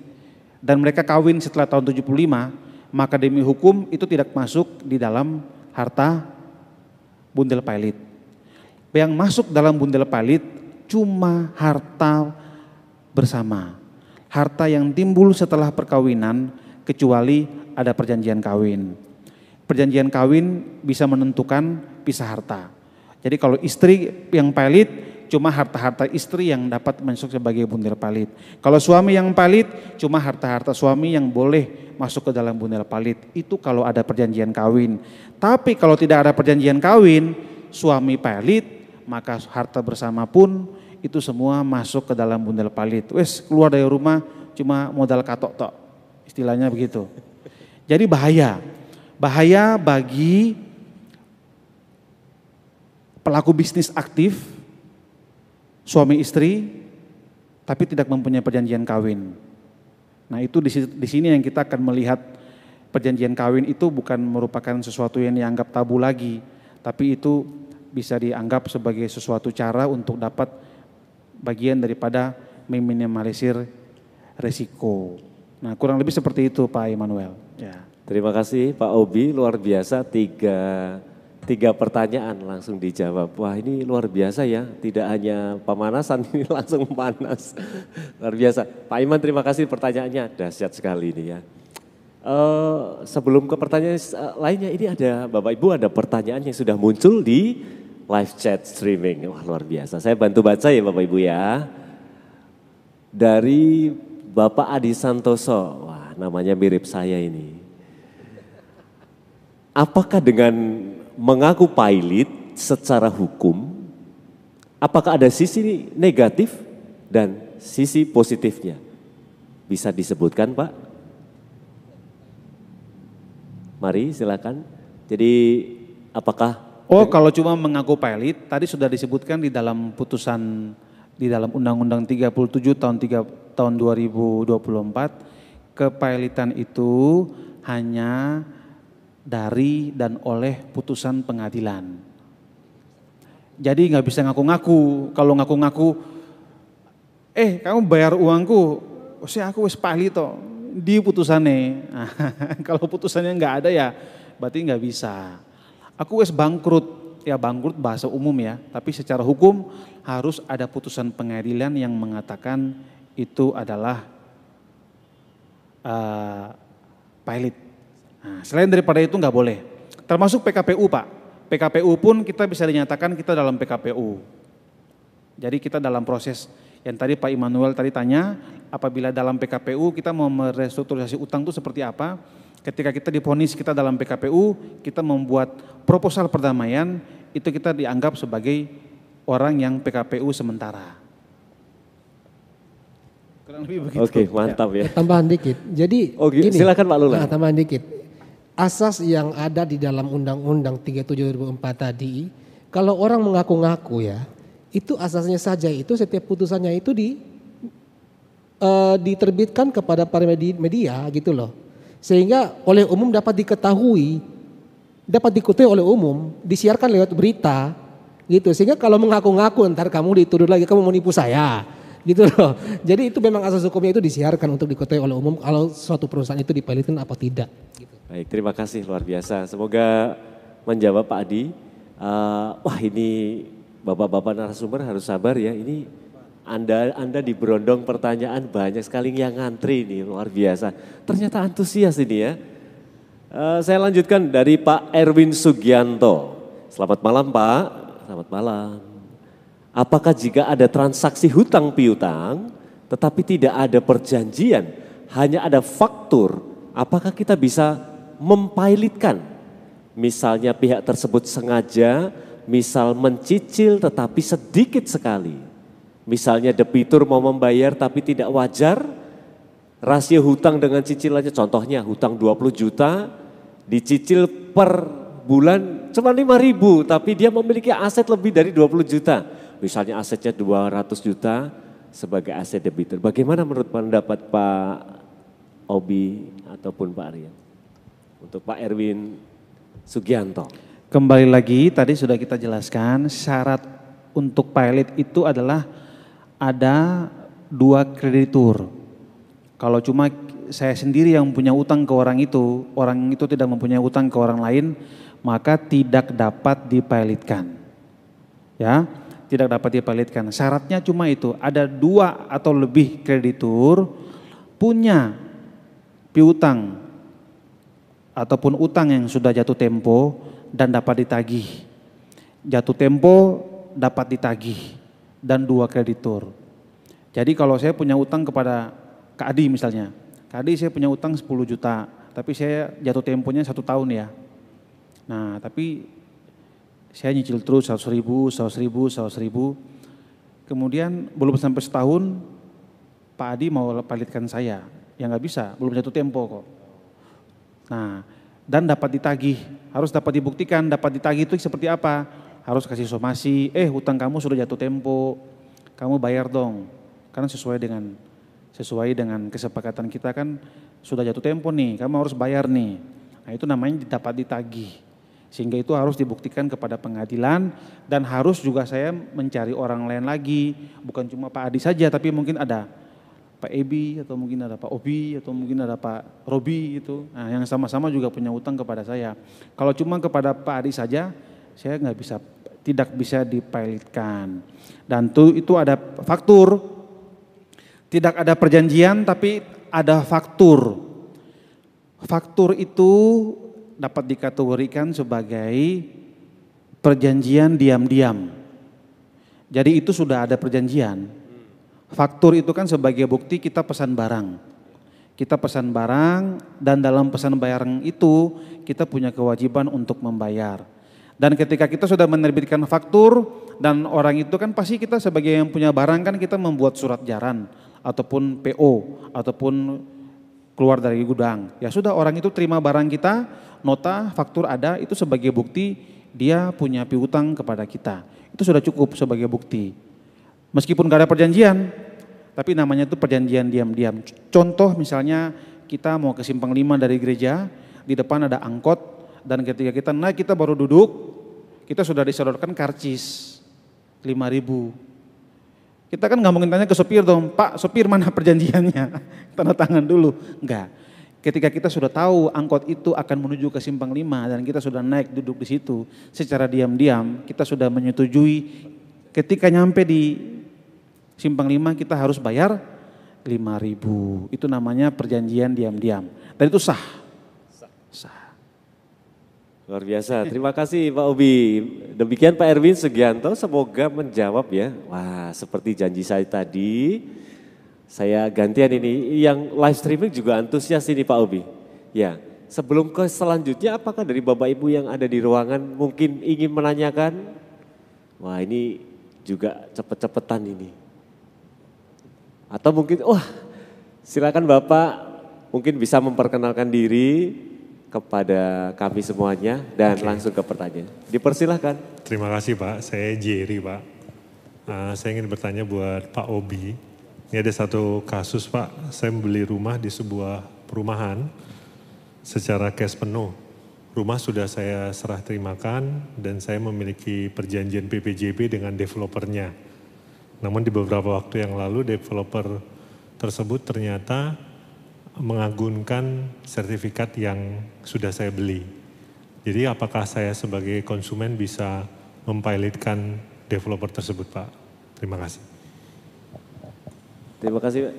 dan mereka kawin setelah tahun 75, maka demi hukum itu tidak masuk di dalam harta bundel pailit. Yang masuk dalam bundel pailit cuma harta bersama. Harta yang timbul setelah perkawinan kecuali ada perjanjian kawin. Perjanjian kawin bisa menentukan pisah harta. Jadi kalau istri yang pailit cuma harta-harta istri yang dapat masuk sebagai bundel palit. Kalau suami yang palit, cuma harta-harta suami yang boleh masuk ke dalam bundel palit. Itu kalau ada perjanjian kawin. Tapi kalau tidak ada perjanjian kawin, suami palit, maka harta bersama pun itu semua masuk ke dalam bundel palit. Wes keluar dari rumah cuma modal katok tok. Istilahnya begitu. Jadi bahaya. Bahaya bagi pelaku bisnis aktif suami istri tapi tidak mempunyai perjanjian kawin. Nah itu di sini yang kita akan melihat perjanjian kawin itu bukan merupakan sesuatu yang dianggap tabu lagi, tapi itu bisa dianggap sebagai sesuatu cara untuk dapat bagian daripada meminimalisir resiko. Nah kurang lebih seperti itu Pak Immanuel. Ya. Terima kasih Pak Obi, luar biasa tiga Tiga pertanyaan langsung dijawab. Wah ini luar biasa ya, tidak hanya pemanasan ini langsung panas. luar biasa. Pak Iman terima kasih pertanyaannya, dahsyat sekali ini ya. Uh, sebelum ke pertanyaan uh, lainnya, ini ada Bapak Ibu ada pertanyaan yang sudah muncul di live chat streaming. Wah luar biasa, saya bantu baca ya Bapak Ibu ya. Dari Bapak Adi Santoso, wah namanya mirip saya ini. Apakah dengan mengaku pilot secara hukum, apakah ada sisi negatif dan sisi positifnya? Bisa disebutkan Pak? Mari silakan. Jadi apakah Oh, kalau cuma mengaku pilot, tadi sudah disebutkan di dalam putusan di dalam Undang-Undang 37 tahun 3 tahun 2024, kepilotan itu hanya dari dan oleh putusan pengadilan. Jadi nggak bisa ngaku-ngaku. Kalau ngaku-ngaku, eh kamu bayar uangku, saya aku wis pahli toh di putusannya. Nah, kalau putusannya nggak ada ya berarti nggak bisa. Aku wis bangkrut, ya bangkrut bahasa umum ya. Tapi secara hukum harus ada putusan pengadilan yang mengatakan itu adalah uh, pilot Nah, selain daripada itu nggak boleh. Termasuk PKPU Pak. PKPU pun kita bisa dinyatakan kita dalam PKPU. Jadi kita dalam proses yang tadi Pak Immanuel tadi tanya, apabila dalam PKPU kita mau merestrukturisasi utang itu seperti apa? Ketika kita diponis kita dalam PKPU, kita membuat proposal perdamaian, itu kita dianggap sebagai orang yang PKPU sementara. Kurang lebih begitu. Oke, mantap ya. Tambahan dikit. Jadi oh, gini, silakan Pak Lula. Nah, tambahan dikit asas yang ada di dalam Undang-Undang 37 2004 tadi, kalau orang mengaku-ngaku ya, itu asasnya saja itu setiap putusannya itu di uh, diterbitkan kepada para media, gitu loh. Sehingga oleh umum dapat diketahui, dapat diketahui oleh umum, disiarkan lewat berita gitu. Sehingga kalau mengaku-ngaku ntar kamu dituduh lagi kamu menipu saya gitu loh. Jadi itu memang asas hukumnya itu disiarkan untuk diketahui oleh umum kalau suatu perusahaan itu dipilotkan apa tidak. Gitu. Baik, terima kasih luar biasa. Semoga menjawab Pak Adi. Uh, wah ini bapak-bapak narasumber harus sabar ya. Ini anda Anda di berondong pertanyaan banyak sekali yang ngantri ini luar biasa. Ternyata antusias ini ya. Uh, saya lanjutkan dari Pak Erwin Sugianto. Selamat malam Pak. Selamat malam. Apakah jika ada transaksi hutang piutang tetapi tidak ada perjanjian, hanya ada faktur, apakah kita bisa mempailitkan? Misalnya pihak tersebut sengaja misal mencicil tetapi sedikit sekali Misalnya debitur mau membayar tapi tidak wajar, rasio hutang dengan cicilannya contohnya hutang 20 juta dicicil per bulan cuma 5 ribu tapi dia memiliki aset lebih dari 20 juta. Misalnya asetnya 200 juta sebagai aset debitur. Bagaimana menurut pendapat Pak Obi ataupun Pak Aryan? Untuk Pak Erwin Sugianto. Kembali lagi tadi sudah kita jelaskan syarat untuk pilot itu adalah ada dua kreditur. Kalau cuma saya sendiri yang punya utang ke orang itu, orang itu tidak mempunyai utang ke orang lain, maka tidak dapat dipilotkan. Ya, tidak dapat dipilotkan. Syaratnya cuma itu, ada dua atau lebih kreditur punya piutang ataupun utang yang sudah jatuh tempo dan dapat ditagih. Jatuh tempo dapat ditagih dan dua kreditur. Jadi kalau saya punya utang kepada Kak Adi misalnya, Kak Adi saya punya utang 10 juta, tapi saya jatuh temponya satu tahun ya. Nah tapi saya nyicil terus 100 ribu, 100 ribu, 100 ribu. Kemudian belum sampai setahun Pak Adi mau palitkan saya. Ya nggak bisa, belum jatuh tempo kok. Nah dan dapat ditagih, harus dapat dibuktikan, dapat ditagih itu seperti apa? harus kasih somasi, eh hutang kamu sudah jatuh tempo, kamu bayar dong. Karena sesuai dengan sesuai dengan kesepakatan kita kan sudah jatuh tempo nih, kamu harus bayar nih. Nah itu namanya dapat ditagih. Sehingga itu harus dibuktikan kepada pengadilan dan harus juga saya mencari orang lain lagi. Bukan cuma Pak Adi saja tapi mungkin ada Pak Ebi atau mungkin ada Pak Obi atau mungkin ada Pak Robi itu. Nah yang sama-sama juga punya utang kepada saya. Kalau cuma kepada Pak Adi saja saya nggak bisa tidak bisa dipilotkan. Dan itu, itu ada faktur, tidak ada perjanjian tapi ada faktur. Faktur itu dapat dikategorikan sebagai perjanjian diam-diam. Jadi itu sudah ada perjanjian. Faktur itu kan sebagai bukti kita pesan barang. Kita pesan barang dan dalam pesan barang itu kita punya kewajiban untuk membayar. Dan ketika kita sudah menerbitkan faktur dan orang itu kan pasti kita sebagai yang punya barang kan kita membuat surat jaran ataupun PO ataupun keluar dari gudang. Ya sudah orang itu terima barang kita, nota, faktur ada itu sebagai bukti dia punya piutang kepada kita. Itu sudah cukup sebagai bukti. Meskipun gak ada perjanjian, tapi namanya itu perjanjian diam-diam. Contoh misalnya kita mau ke simpang lima dari gereja, di depan ada angkot, dan ketika kita naik kita baru duduk, kita sudah disodorkan karcis 5 ribu. Kita kan nggak mungkin tanya ke sopir dong, Pak sopir mana perjanjiannya? Tanda tangan dulu. Enggak. Ketika kita sudah tahu angkot itu akan menuju ke simpang 5 dan kita sudah naik duduk di situ secara diam-diam, kita sudah menyetujui ketika nyampe di simpang 5 kita harus bayar 5 ribu. Itu namanya perjanjian diam-diam. Dan itu sah. Luar biasa, terima kasih Pak Obi. Demikian Pak Erwin Sugianto, semoga menjawab ya. Wah seperti janji saya tadi, saya gantian ini. Yang live streaming juga antusias ini Pak Obi. Ya, sebelum ke selanjutnya apakah dari Bapak Ibu yang ada di ruangan mungkin ingin menanyakan? Wah ini juga cepet-cepetan ini. Atau mungkin, wah silakan Bapak mungkin bisa memperkenalkan diri, kepada kami semuanya dan langsung ke pertanyaan. Dipersilahkan. Terima kasih Pak, saya Jerry Pak. Uh, saya ingin bertanya buat Pak Obi. Ini ada satu kasus Pak, saya membeli rumah di sebuah perumahan secara cash penuh. Rumah sudah saya serah terimakan dan saya memiliki perjanjian PPJB dengan developernya. Namun di beberapa waktu yang lalu developer tersebut ternyata mengagunkan sertifikat yang sudah saya beli. Jadi apakah saya sebagai konsumen bisa mempilotkan developer tersebut Pak? Terima kasih. Terima kasih Pak.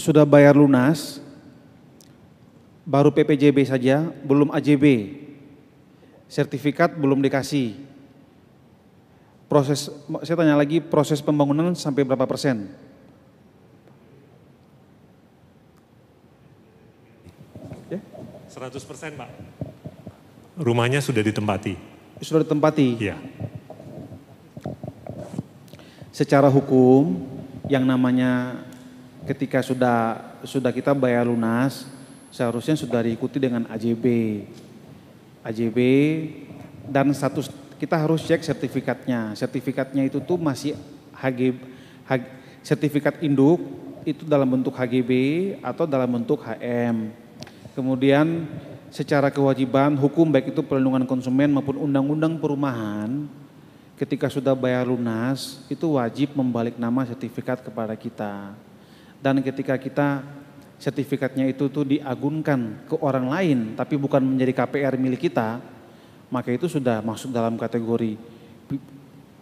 Sudah bayar lunas, baru PPJB saja, belum AJB. Sertifikat belum dikasih. Proses, saya tanya lagi, proses pembangunan sampai berapa persen? Ya? 100 persen Pak. Rumahnya sudah ditempati. Sudah ditempati? Iya. Secara hukum, yang namanya ketika sudah sudah kita bayar lunas, seharusnya sudah diikuti dengan AJB. AJB dan status kita harus cek sertifikatnya. Sertifikatnya itu tuh masih HG, HG sertifikat induk itu dalam bentuk HGB atau dalam bentuk HM. Kemudian secara kewajiban hukum baik itu perlindungan konsumen maupun undang-undang perumahan ketika sudah bayar lunas itu wajib membalik nama sertifikat kepada kita. Dan ketika kita sertifikatnya itu tuh diagunkan ke orang lain tapi bukan menjadi KPR milik kita, maka itu sudah masuk dalam kategori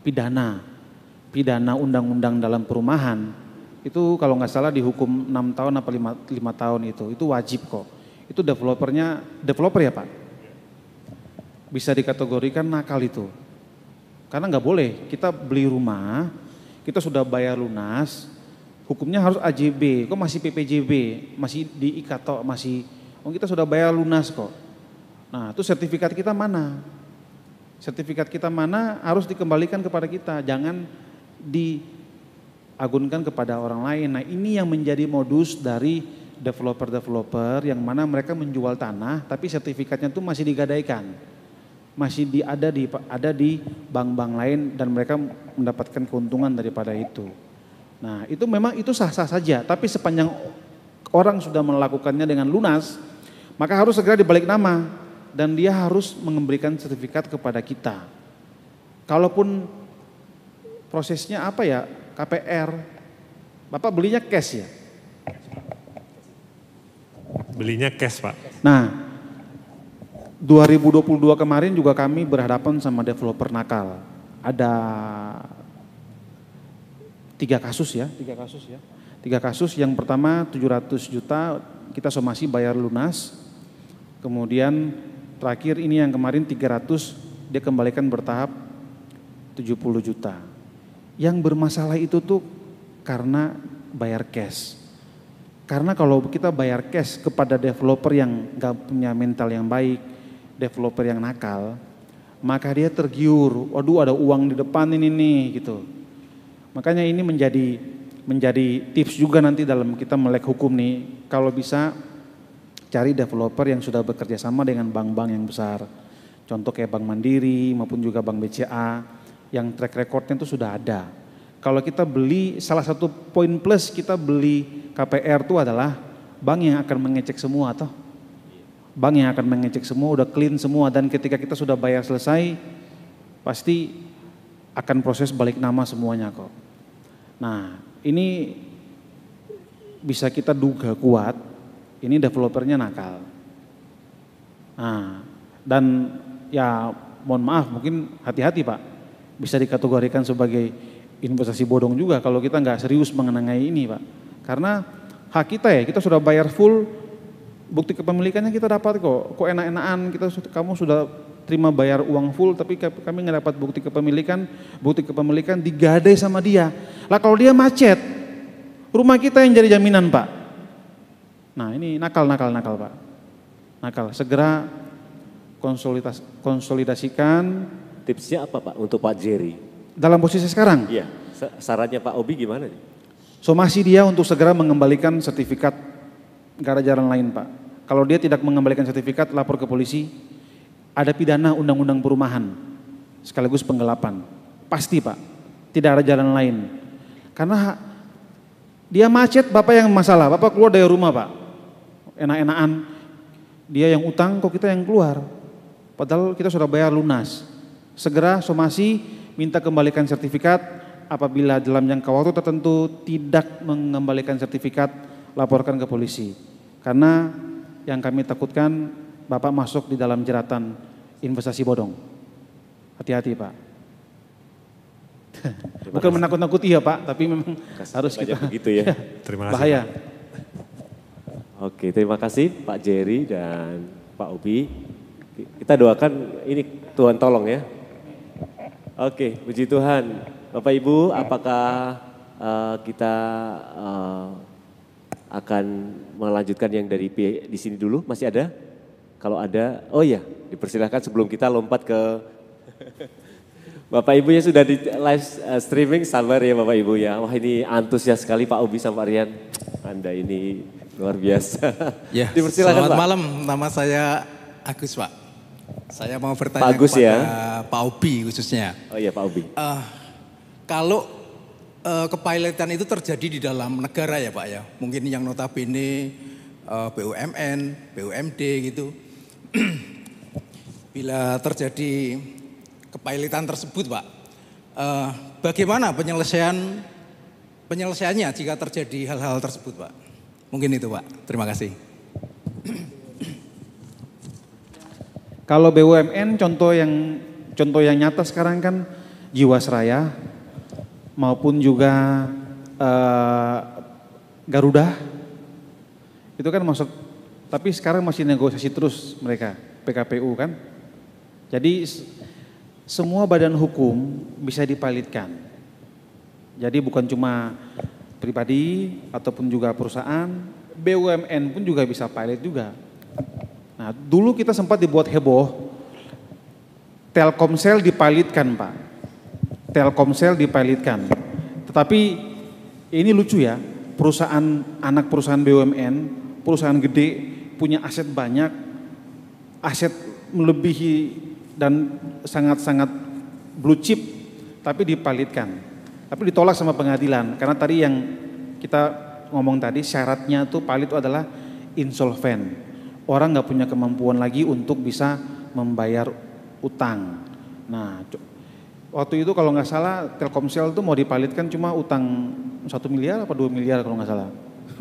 pidana. Pidana undang-undang dalam perumahan. Itu kalau nggak salah dihukum 6 tahun apa 5, 5 tahun itu. Itu wajib kok. Itu developernya, developer ya Pak? Bisa dikategorikan nakal itu. Karena nggak boleh, kita beli rumah, kita sudah bayar lunas, hukumnya harus AJB, kok masih PPJB, masih di IKATO, masih, oh kita sudah bayar lunas kok. Nah itu sertifikat kita mana? Sertifikat kita mana harus dikembalikan kepada kita, jangan diagunkan kepada orang lain. Nah ini yang menjadi modus dari developer-developer yang mana mereka menjual tanah tapi sertifikatnya itu masih digadaikan. Masih di, ada di ada di bank-bank lain dan mereka mendapatkan keuntungan daripada itu. Nah itu memang itu sah-sah saja tapi sepanjang orang sudah melakukannya dengan lunas maka harus segera dibalik nama dan dia harus memberikan sertifikat kepada kita. Kalaupun prosesnya apa ya KPR, Bapak belinya cash ya? Belinya cash Pak. Nah 2022 kemarin juga kami berhadapan sama developer nakal. Ada tiga kasus ya, tiga kasus ya. Tiga kasus, yang pertama 700 juta kita somasi bayar lunas. Kemudian terakhir ini yang kemarin 300 dia kembalikan bertahap 70 juta. Yang bermasalah itu tuh karena bayar cash. Karena kalau kita bayar cash kepada developer yang gak punya mental yang baik, developer yang nakal, maka dia tergiur, waduh ada uang di depan ini nih gitu. Makanya ini menjadi menjadi tips juga nanti dalam kita melek hukum nih, kalau bisa cari developer yang sudah bekerja sama dengan bank-bank yang besar. Contoh kayak Bank Mandiri maupun juga Bank BCA yang track recordnya itu sudah ada. Kalau kita beli, salah satu poin plus kita beli KPR itu adalah bank yang akan mengecek semua toh. Bank yang akan mengecek semua, udah clean semua dan ketika kita sudah bayar selesai, pasti akan proses balik nama semuanya kok. Nah ini bisa kita duga kuat, ini developernya nakal. Nah, dan ya mohon maaf mungkin hati-hati Pak, bisa dikategorikan sebagai investasi bodong juga kalau kita nggak serius mengenai ini Pak. Karena hak kita ya, kita sudah bayar full, bukti kepemilikannya kita dapat kok. Kok enak-enakan kita kamu sudah terima bayar uang full tapi kami nggak dapat bukti kepemilikan, bukti kepemilikan digadai sama dia. Lah kalau dia macet, rumah kita yang jadi jaminan Pak. Nah ini nakal, nakal, nakal Pak. Nakal, segera konsolidas, konsolidasikan. Tipsnya apa Pak untuk Pak Jerry? Dalam posisi sekarang? Iya, sarannya Pak Obi gimana nih? Somasi dia untuk segera mengembalikan sertifikat, ada jalan lain Pak. Kalau dia tidak mengembalikan sertifikat, lapor ke polisi, ada pidana undang-undang perumahan, sekaligus penggelapan. Pasti Pak, tidak ada jalan lain. Karena dia macet, Bapak yang masalah, Bapak keluar dari rumah Pak. Enak-enakan, dia yang utang, kok kita yang keluar. Padahal kita sudah bayar lunas. Segera somasi, minta kembalikan sertifikat, apabila dalam jangka waktu tertentu tidak mengembalikan sertifikat, laporkan ke polisi. Karena yang kami takutkan Bapak masuk di dalam jeratan investasi bodong. Hati-hati Pak. Bukan menakut-nakuti ya Pak, tapi memang Kasih harus kita begitu ya. Terima kasih. bahaya. Oke, terima kasih Pak Jerry dan Pak Ubi. Kita doakan ini Tuhan tolong ya. Oke, puji Tuhan. Bapak Ibu, apakah eh, kita eh, akan melanjutkan yang dari di sini dulu? Masih ada? Kalau ada, oh iya, dipersilahkan sebelum kita lompat ke Bapak Ibu yang sudah di live eh, streaming, sabar ya Bapak Ibu ya. Wah ini antusias sekali Pak Ubi sama Rian. Anda ini luar biasa. Ya, Dipersilakan selamat Pak. malam. Nama saya Agus, Pak. Saya mau bertanya Pak Agus, kepada ya. Pak Obi khususnya. Oh iya Pak Ubi. Eh, kalau kepilotan itu terjadi di dalam negara ya Pak ya. Mungkin yang notabene BUMN, BUMD gitu. Bila terjadi kepilotan tersebut Pak, eh, bagaimana penyelesaian penyelesaiannya jika terjadi hal-hal tersebut Pak? Mungkin itu Pak. Terima kasih. Kalau BUMN contoh yang contoh yang nyata sekarang kan Jiwasraya maupun juga eh, Garuda itu kan masuk tapi sekarang masih negosiasi terus mereka PKPU kan. Jadi semua badan hukum bisa dipalitkan. Jadi bukan cuma pribadi ataupun juga perusahaan, BUMN pun juga bisa pilot juga. Nah, dulu kita sempat dibuat heboh, Telkomsel dipilotkan Pak. Telkomsel dipilotkan. Tetapi ini lucu ya, perusahaan anak perusahaan BUMN, perusahaan gede, punya aset banyak, aset melebihi dan sangat-sangat blue chip, tapi dipilotkan. Tapi ditolak sama pengadilan, karena tadi yang kita ngomong tadi syaratnya tuh pilot itu adalah insolven. Orang nggak punya kemampuan lagi untuk bisa membayar utang. Nah, waktu itu kalau nggak salah Telkomsel tuh mau dipalitkan cuma utang satu miliar apa dua miliar kalau nggak salah.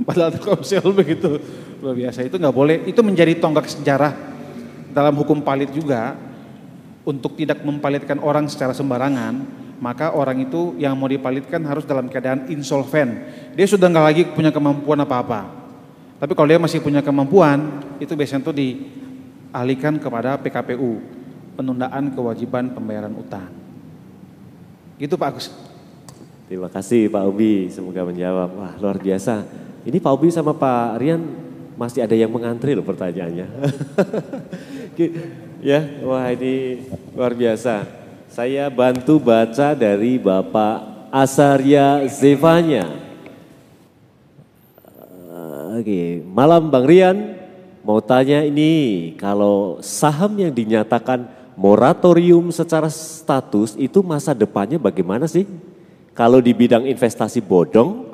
Padahal Telkomsel begitu luar biasa itu nggak boleh. Itu menjadi tonggak sejarah dalam hukum palit juga untuk tidak mempalitkan orang secara sembarangan. Maka orang itu yang mau dipalitkan harus dalam keadaan insolven. Dia sudah nggak lagi punya kemampuan apa-apa. Tapi kalau dia masih punya kemampuan, itu biasanya tuh dialihkan kepada PKPU, penundaan kewajiban pembayaran utang. Gitu Pak Agus. Terima kasih Pak Ubi, semoga menjawab. Wah luar biasa. Ini Pak Ubi sama Pak Rian masih ada yang mengantri loh pertanyaannya. ya, wah ini luar biasa. Saya bantu baca dari Bapak Asaria Zevanya. Eh, Oke, malam Bang Rian, mau tanya ini, kalau saham yang dinyatakan moratorium secara status itu masa depannya bagaimana sih? Kalau di bidang investasi bodong,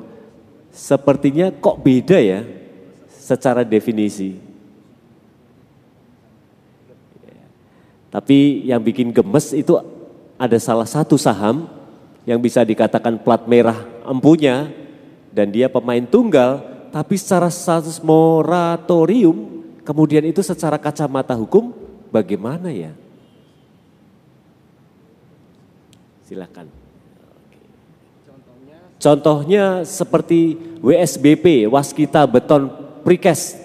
sepertinya kok beda ya secara definisi. Tapi yang bikin gemes itu ada salah satu saham yang bisa dikatakan plat merah empunya dan dia pemain tunggal tapi secara status moratorium kemudian itu secara kacamata hukum bagaimana ya? Silakan. Contohnya seperti WSBP, Waskita Beton Precast.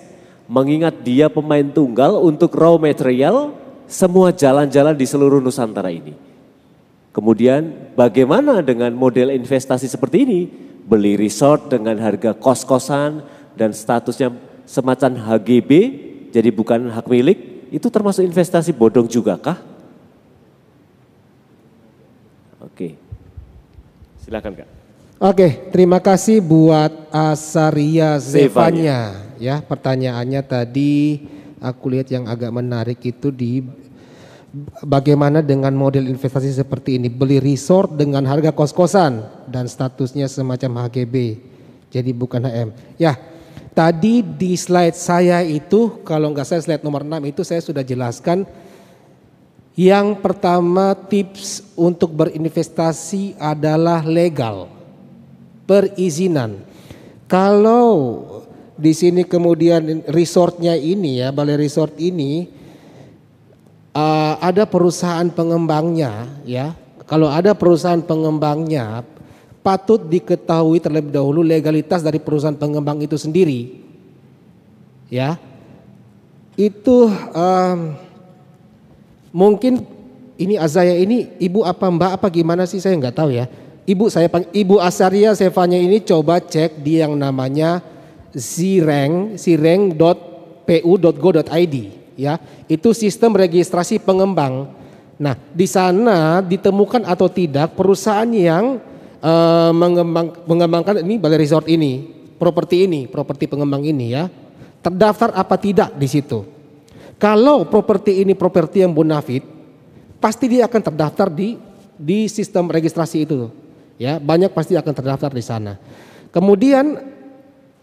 Mengingat dia pemain tunggal untuk raw material semua jalan-jalan di seluruh Nusantara ini. Kemudian bagaimana dengan model investasi seperti ini? Beli resort dengan harga kos-kosan dan statusnya semacam HGB, jadi bukan hak milik, itu termasuk investasi bodong juga kah? Oke, silakan kak. Oke, terima kasih buat Asaria Zevanya. Ya, pertanyaannya tadi aku lihat yang agak menarik itu di bagaimana dengan model investasi seperti ini, beli resort dengan harga kos-kosan dan statusnya semacam HGB. Jadi bukan HM. Ya, tadi di slide saya itu kalau nggak saya slide nomor 6 itu saya sudah jelaskan yang pertama tips untuk berinvestasi adalah legal perizinan. Kalau di sini kemudian resortnya ini ya, balai resort ini uh, ada perusahaan pengembangnya ya. Kalau ada perusahaan pengembangnya patut diketahui terlebih dahulu legalitas dari perusahaan pengembang itu sendiri. Ya. Itu um, mungkin ini Azaya ini ibu apa mbak apa gimana sih saya nggak tahu ya Ibu saya Ibu Asaria Sevanya ini coba cek di yang namanya sireng sireng.pu.go.id ya. Itu sistem registrasi pengembang. Nah, di sana ditemukan atau tidak perusahaan yang uh, mengembang, mengembangkan ini balai resort ini, properti ini, properti pengembang ini ya. Terdaftar apa tidak di situ. Kalau properti ini properti yang bonafit, pasti dia akan terdaftar di di sistem registrasi itu ya banyak pasti akan terdaftar di sana. Kemudian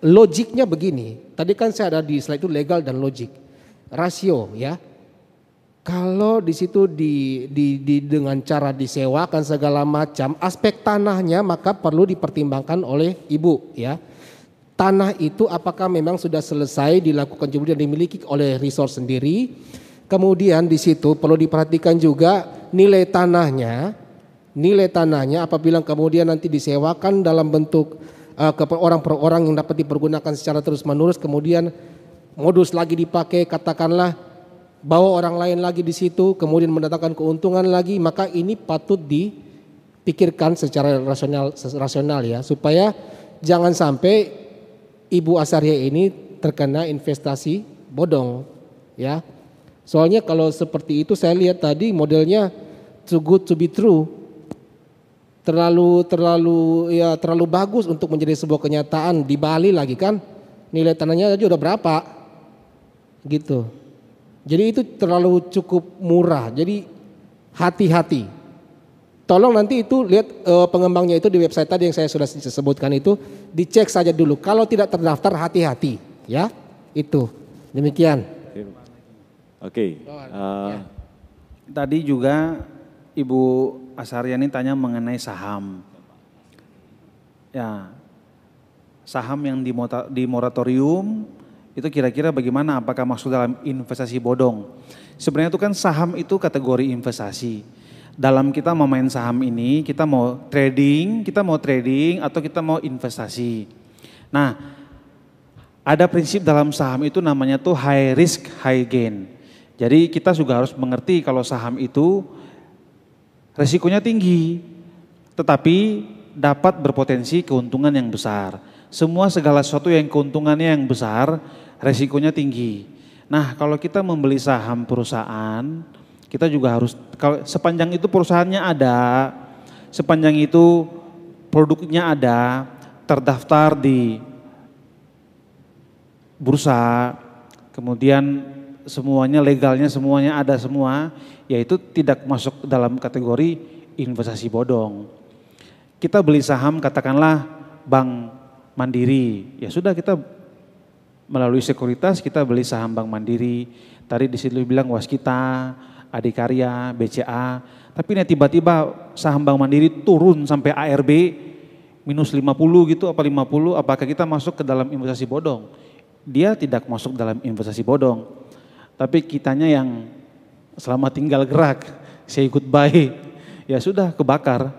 logiknya begini, tadi kan saya ada di slide itu legal dan logik, rasio ya. Kalau di situ di, di, di dengan cara disewakan segala macam aspek tanahnya maka perlu dipertimbangkan oleh ibu ya. Tanah itu apakah memang sudah selesai dilakukan kemudian dimiliki oleh resort sendiri. Kemudian di situ perlu diperhatikan juga nilai tanahnya nilai tanahnya apabila kemudian nanti disewakan dalam bentuk uh, ke orang per orang yang dapat dipergunakan secara terus menerus kemudian modus lagi dipakai katakanlah bawa orang lain lagi di situ kemudian mendatangkan keuntungan lagi maka ini patut dipikirkan secara rasional rasional ya. Supaya jangan sampai ibu Asaria ini terkena investasi bodong ya. Soalnya kalau seperti itu saya lihat tadi modelnya too good to be true terlalu terlalu ya terlalu bagus untuk menjadi sebuah kenyataan di Bali lagi kan? Nilai tanahnya aja udah berapa? Gitu. Jadi itu terlalu cukup murah. Jadi hati-hati. Tolong nanti itu lihat uh, pengembangnya itu di website tadi yang saya sudah sebutkan itu dicek saja dulu. Kalau tidak terdaftar hati-hati ya. Itu. Demikian. Oke. Okay. uh, ya. tadi juga Ibu Asaryani tanya mengenai saham. Ya, saham yang di, moratorium itu kira-kira bagaimana? Apakah masuk dalam investasi bodong? Sebenarnya itu kan saham itu kategori investasi. Dalam kita mau main saham ini, kita mau trading, kita mau trading atau kita mau investasi. Nah, ada prinsip dalam saham itu namanya tuh high risk, high gain. Jadi kita juga harus mengerti kalau saham itu resikonya tinggi, tetapi dapat berpotensi keuntungan yang besar. Semua segala sesuatu yang keuntungannya yang besar, resikonya tinggi. Nah, kalau kita membeli saham perusahaan, kita juga harus kalau sepanjang itu perusahaannya ada, sepanjang itu produknya ada, terdaftar di bursa, kemudian semuanya legalnya semuanya ada semua, yaitu tidak masuk dalam kategori investasi bodong. Kita beli saham katakanlah bank mandiri, ya sudah kita melalui sekuritas kita beli saham bank mandiri. Tadi di situ bilang waskita, adikarya, BCA, tapi ini tiba-tiba saham bank mandiri turun sampai ARB minus 50 gitu apa 50, apakah kita masuk ke dalam investasi bodong? Dia tidak masuk dalam investasi bodong tapi kitanya yang selama tinggal gerak, saya ikut baik, ya sudah kebakar.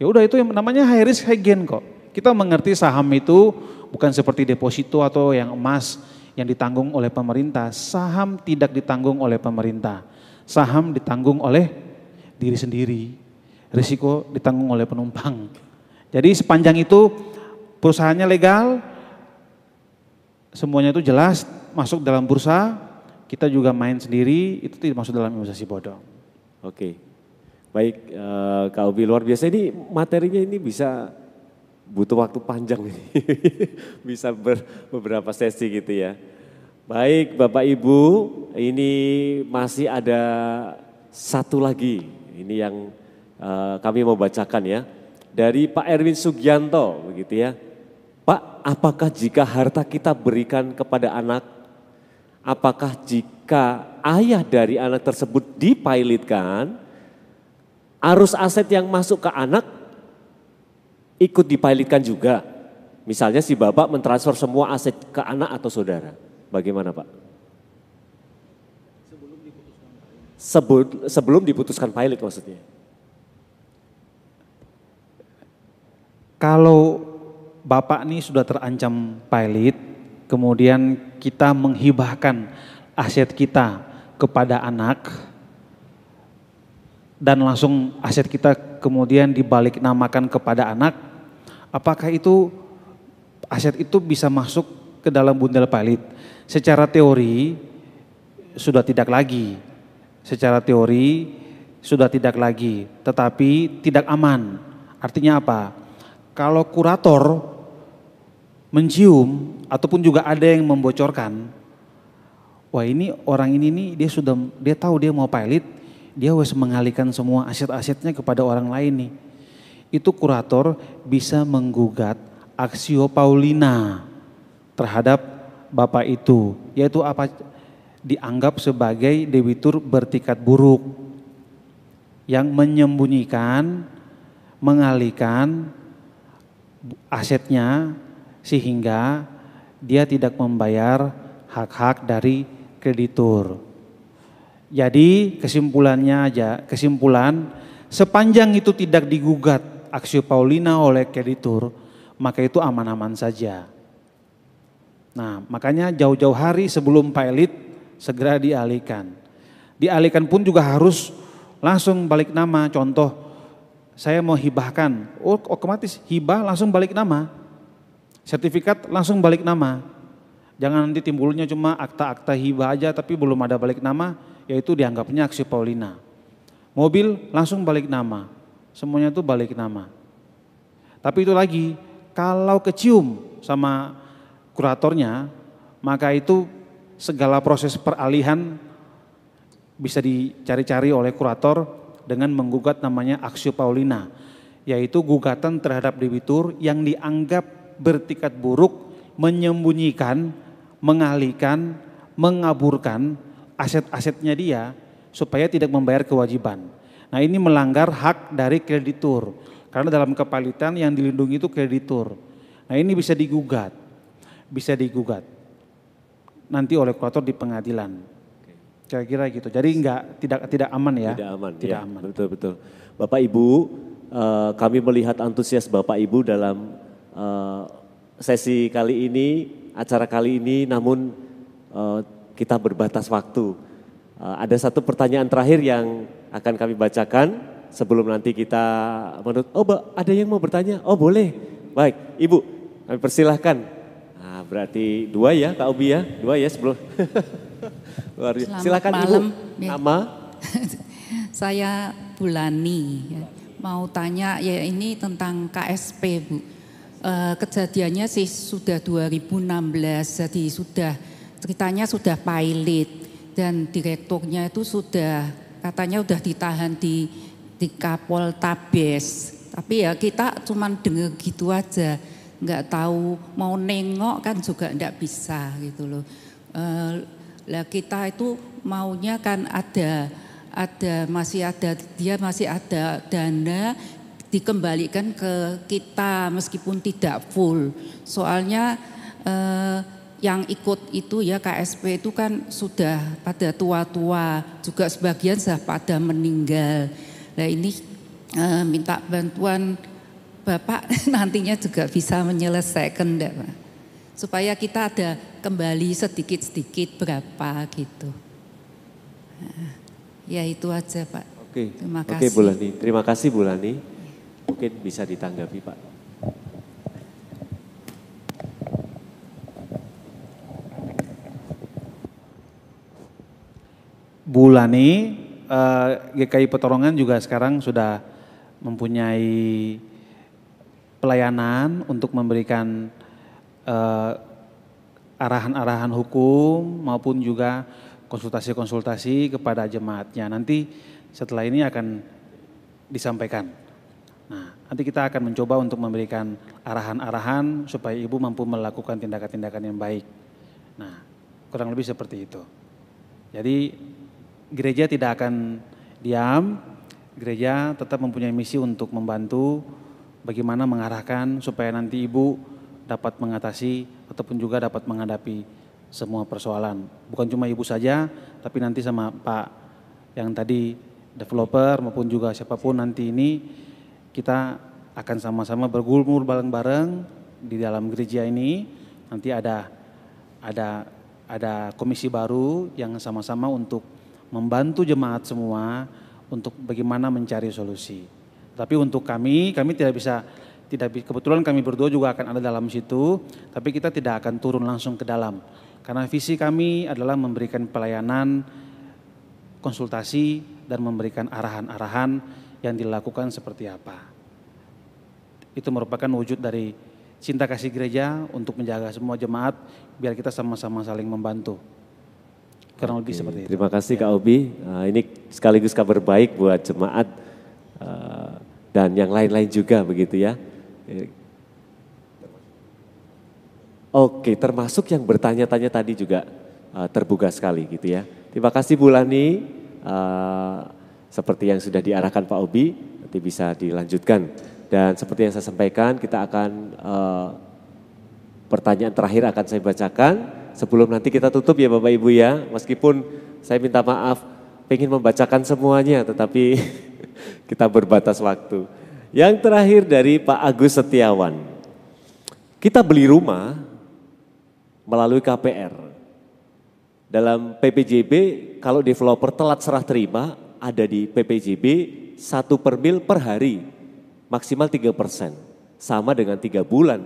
Ya udah itu yang namanya high risk high gain kok. Kita mengerti saham itu bukan seperti deposito atau yang emas yang ditanggung oleh pemerintah. Saham tidak ditanggung oleh pemerintah. Saham ditanggung oleh diri sendiri. Risiko ditanggung oleh penumpang. Jadi sepanjang itu perusahaannya legal, semuanya itu jelas masuk dalam bursa, kita juga main sendiri itu tidak masuk dalam investasi bodong. Oke, baik uh, Kak Obi luar biasa ini materinya ini bisa butuh waktu panjang ini. Bisa ber, beberapa sesi gitu ya. Baik Bapak Ibu, ini masih ada satu lagi. Ini yang uh, kami mau bacakan ya. Dari Pak Erwin Sugianto begitu ya. Pak, apakah jika harta kita berikan kepada anak, apakah jika ayah dari anak tersebut dipilotkan, arus aset yang masuk ke anak ikut dipilotkan juga. Misalnya si bapak mentransfer semua aset ke anak atau saudara. Bagaimana pak? Sebelum, sebelum diputuskan pilot maksudnya. Kalau bapak ini sudah terancam pilot, kemudian kita menghibahkan aset kita kepada anak, dan langsung aset kita kemudian dibalik namakan kepada anak, apakah itu aset itu bisa masuk ke dalam bundel pilot? Secara teori sudah tidak lagi, secara teori sudah tidak lagi, tetapi tidak aman. Artinya apa? Kalau kurator mencium ataupun juga ada yang membocorkan, wah ini orang ini nih dia sudah dia tahu dia mau pilot, dia harus mengalihkan semua aset-asetnya kepada orang lain nih. Itu kurator bisa menggugat aksio Paulina terhadap bapak itu, yaitu apa dianggap sebagai debitur bertikat buruk yang menyembunyikan, mengalihkan asetnya sehingga dia tidak membayar hak-hak dari kreditur. Jadi kesimpulannya aja, kesimpulan sepanjang itu tidak digugat aksi Paulina oleh kreditur, maka itu aman-aman saja. Nah, makanya jauh-jauh hari sebelum pilot segera dialihkan. Dialihkan pun juga harus langsung balik nama. Contoh, saya mau hibahkan, oh otomatis hibah langsung balik nama. Sertifikat langsung balik nama. Jangan nanti timbulnya cuma akta-akta hibah aja tapi belum ada balik nama, yaitu dianggapnya aksi Paulina. Mobil langsung balik nama, semuanya itu balik nama. Tapi itu lagi, kalau kecium sama kuratornya, maka itu segala proses peralihan bisa dicari-cari oleh kurator dengan menggugat namanya aksi Paulina, yaitu gugatan terhadap debitur yang dianggap bertikat buruk, menyembunyikan, mengalihkan, mengaburkan aset-asetnya dia supaya tidak membayar kewajiban. Nah ini melanggar hak dari kreditur. Karena dalam kepalitan yang dilindungi itu kreditur. Nah ini bisa digugat. Bisa digugat. Nanti oleh kurator di pengadilan. Kira-kira gitu. Jadi enggak tidak tidak aman ya. Tidak aman. Tidak ya, aman. Betul betul. Bapak Ibu, uh, kami melihat antusias Bapak Ibu dalam uh, sesi kali ini, acara kali ini, namun uh, kita berbatas waktu. Uh, ada satu pertanyaan terakhir yang akan kami bacakan sebelum nanti kita menurut oh ada yang mau bertanya oh boleh baik ibu kami persilahkan nah, berarti dua ya kak Obi ya dua ya sebelum Luar biasa. silakan malam. ibu nama Saya Bulani. ya. Mau tanya ya ini tentang KSP Bu. Eh, kejadiannya sih sudah 2016 jadi sudah ceritanya sudah pilot dan direkturnya itu sudah katanya sudah ditahan di di Kapol Tabes. Tapi ya kita cuman dengar gitu aja, nggak tahu mau nengok kan juga nggak bisa gitu loh. Eh, lah kita itu maunya kan ada ada masih ada dia masih ada dana dikembalikan ke kita meskipun tidak full. Soalnya eh, yang ikut itu ya KSP itu kan sudah pada tua-tua, juga sebagian sudah pada meninggal. Nah ini eh, minta bantuan Bapak nantinya juga bisa menyelesaikan enggak, Pak? Supaya kita ada kembali sedikit-sedikit berapa gitu. Ya itu aja Pak. Oke, Terima oke kasih. Bu Lani. Terima kasih Bu Lani. Mungkin bisa ditanggapi Pak. Bulani eh, GKI Petorongan juga sekarang sudah mempunyai pelayanan untuk memberikan eh, arahan-arahan hukum maupun juga konsultasi-konsultasi kepada jemaatnya. Nanti setelah ini akan disampaikan. Nanti kita akan mencoba untuk memberikan arahan-arahan supaya ibu mampu melakukan tindakan-tindakan yang baik. Nah, kurang lebih seperti itu. Jadi gereja tidak akan diam, gereja tetap mempunyai misi untuk membantu bagaimana mengarahkan supaya nanti ibu dapat mengatasi ataupun juga dapat menghadapi semua persoalan. Bukan cuma ibu saja, tapi nanti sama Pak yang tadi developer maupun juga siapa pun nanti ini kita akan sama-sama bergumul bareng-bareng di dalam gereja ini. Nanti ada ada ada komisi baru yang sama-sama untuk membantu jemaat semua untuk bagaimana mencari solusi. Tapi untuk kami, kami tidak bisa tidak kebetulan kami berdua juga akan ada dalam situ, tapi kita tidak akan turun langsung ke dalam. Karena visi kami adalah memberikan pelayanan konsultasi dan memberikan arahan-arahan yang dilakukan seperti apa. Itu merupakan wujud dari cinta kasih gereja untuk menjaga semua jemaat biar kita sama-sama saling membantu. Kurang lebih seperti itu. Terima kasih Kak Obi. Uh, ini sekaligus kabar baik buat jemaat uh, dan yang lain-lain juga begitu ya. Oke, termasuk yang bertanya-tanya tadi juga uh, terbuka sekali gitu ya. Terima kasih Bu Lani, uh, seperti yang sudah diarahkan Pak Obi, nanti bisa dilanjutkan. Dan seperti yang saya sampaikan, kita akan uh, pertanyaan terakhir akan saya bacakan sebelum nanti kita tutup ya Bapak Ibu ya. Meskipun saya minta maaf, pengen membacakan semuanya, tetapi kita berbatas waktu. Yang terakhir dari Pak Agus Setiawan. Kita beli rumah melalui KPR. Dalam PPJB kalau developer telat serah terima ada di PPJB satu per mil per hari maksimal tiga persen sama dengan tiga bulan.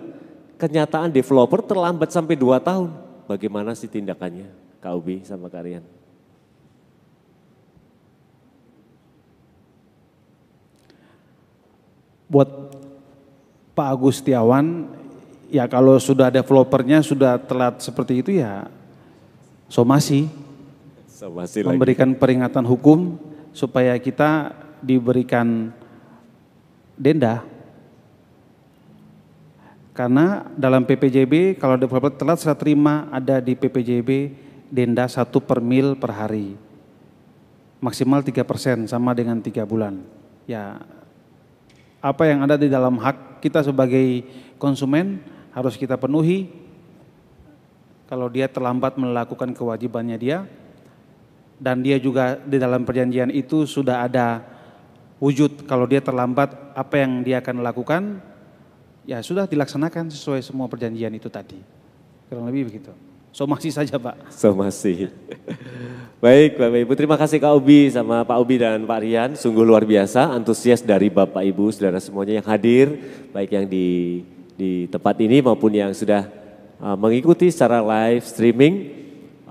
Kenyataan developer terlambat sampai dua tahun. Bagaimana sih tindakannya Kak Ubi sama kalian? buat Pak Agustiawan ya kalau sudah developernya sudah telat seperti itu ya somasi, somasi memberikan peringatan hukum supaya kita diberikan denda. Karena dalam PPJB kalau developer telat serah terima ada di PPJB denda satu per mil per hari. Maksimal tiga persen sama dengan tiga bulan. Ya apa yang ada di dalam hak kita sebagai konsumen harus kita penuhi. Kalau dia terlambat melakukan kewajibannya dia, dan dia juga di dalam perjanjian itu sudah ada wujud kalau dia terlambat apa yang dia akan lakukan, ya sudah dilaksanakan sesuai semua perjanjian itu tadi. Kurang lebih begitu. Somasi saja Pak. Somasi. Baik Bapak Ibu, terima kasih Kak Ubi sama Pak Ubi dan Pak Rian. Sungguh luar biasa, antusias dari Bapak Ibu, saudara semuanya yang hadir. Baik yang di, di tempat ini maupun yang sudah uh, mengikuti secara live streaming.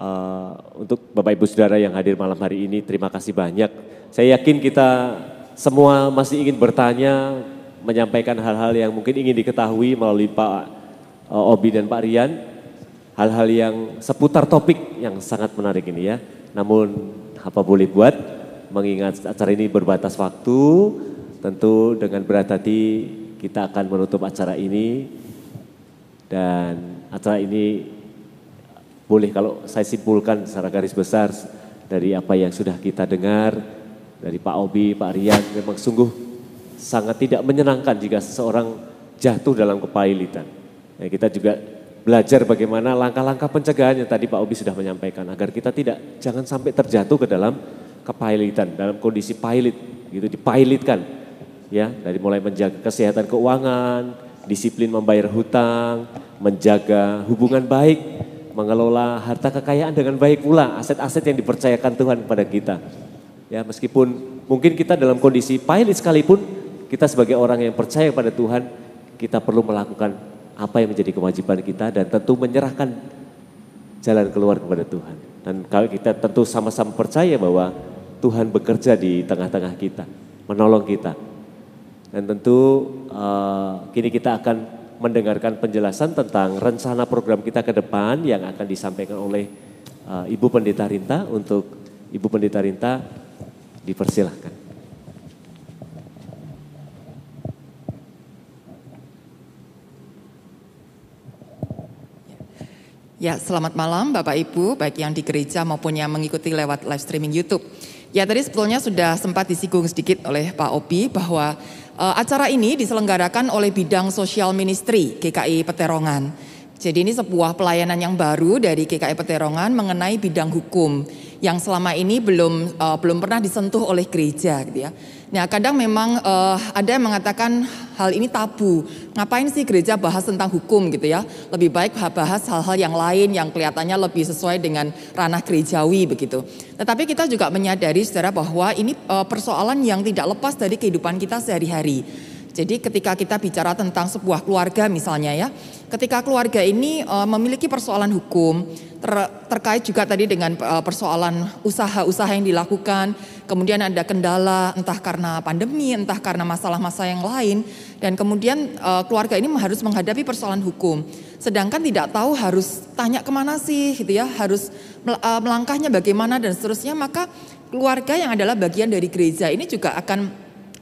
Uh, untuk Bapak Ibu Saudara yang hadir malam hari ini, terima kasih banyak. Saya yakin kita semua masih ingin bertanya, menyampaikan hal-hal yang mungkin ingin diketahui melalui Pak uh, Obi dan Pak Rian hal-hal yang seputar topik yang sangat menarik ini ya. Namun apa boleh buat mengingat acara ini berbatas waktu, tentu dengan berat hati kita akan menutup acara ini dan acara ini boleh kalau saya simpulkan secara garis besar dari apa yang sudah kita dengar dari Pak Obi, Pak Rian memang sungguh sangat tidak menyenangkan jika seseorang jatuh dalam kepailitan. Ya, kita juga belajar bagaimana langkah-langkah pencegahan yang tadi Pak Obi sudah menyampaikan agar kita tidak jangan sampai terjatuh ke dalam kepailitan dalam kondisi pilot gitu dipilotkan ya dari mulai menjaga kesehatan keuangan, disiplin membayar hutang, menjaga hubungan baik, mengelola harta kekayaan dengan baik pula, aset-aset yang dipercayakan Tuhan kepada kita. Ya, meskipun mungkin kita dalam kondisi pilot sekalipun, kita sebagai orang yang percaya pada Tuhan, kita perlu melakukan apa yang menjadi kewajiban kita dan tentu menyerahkan jalan keluar kepada Tuhan. Dan kalau kita tentu sama-sama percaya bahwa Tuhan bekerja di tengah-tengah kita, menolong kita. Dan tentu uh, kini kita akan mendengarkan penjelasan tentang rencana program kita ke depan yang akan disampaikan oleh uh, Ibu Pendeta Rinta untuk Ibu Pendeta Rinta dipersilahkan. Ya, selamat malam Bapak Ibu, baik yang di gereja maupun yang mengikuti lewat live streaming YouTube. Ya, tadi sebetulnya sudah sempat disinggung sedikit oleh Pak Opi bahwa acara ini diselenggarakan oleh bidang sosial ministry GKI Peterongan. Jadi ini sebuah pelayanan yang baru dari GKI Peterongan mengenai bidang hukum yang selama ini belum uh, belum pernah disentuh oleh gereja gitu ya. Nah kadang memang uh, ada yang mengatakan hal ini tabu. Ngapain sih gereja bahas tentang hukum gitu ya? Lebih baik bahas hal-hal yang lain yang kelihatannya lebih sesuai dengan ranah gerejawi begitu. Tetapi kita juga menyadari saudara bahwa ini uh, persoalan yang tidak lepas dari kehidupan kita sehari-hari. Jadi ketika kita bicara tentang sebuah keluarga misalnya ya, ketika keluarga ini uh, memiliki persoalan hukum ter, terkait juga tadi dengan uh, persoalan usaha-usaha yang dilakukan, kemudian ada kendala entah karena pandemi, entah karena masalah-masalah yang lain, dan kemudian uh, keluarga ini harus menghadapi persoalan hukum. Sedangkan tidak tahu harus tanya ke mana sih, gitu ya, harus uh, melangkahnya bagaimana dan seterusnya, maka keluarga yang adalah bagian dari gereja ini juga akan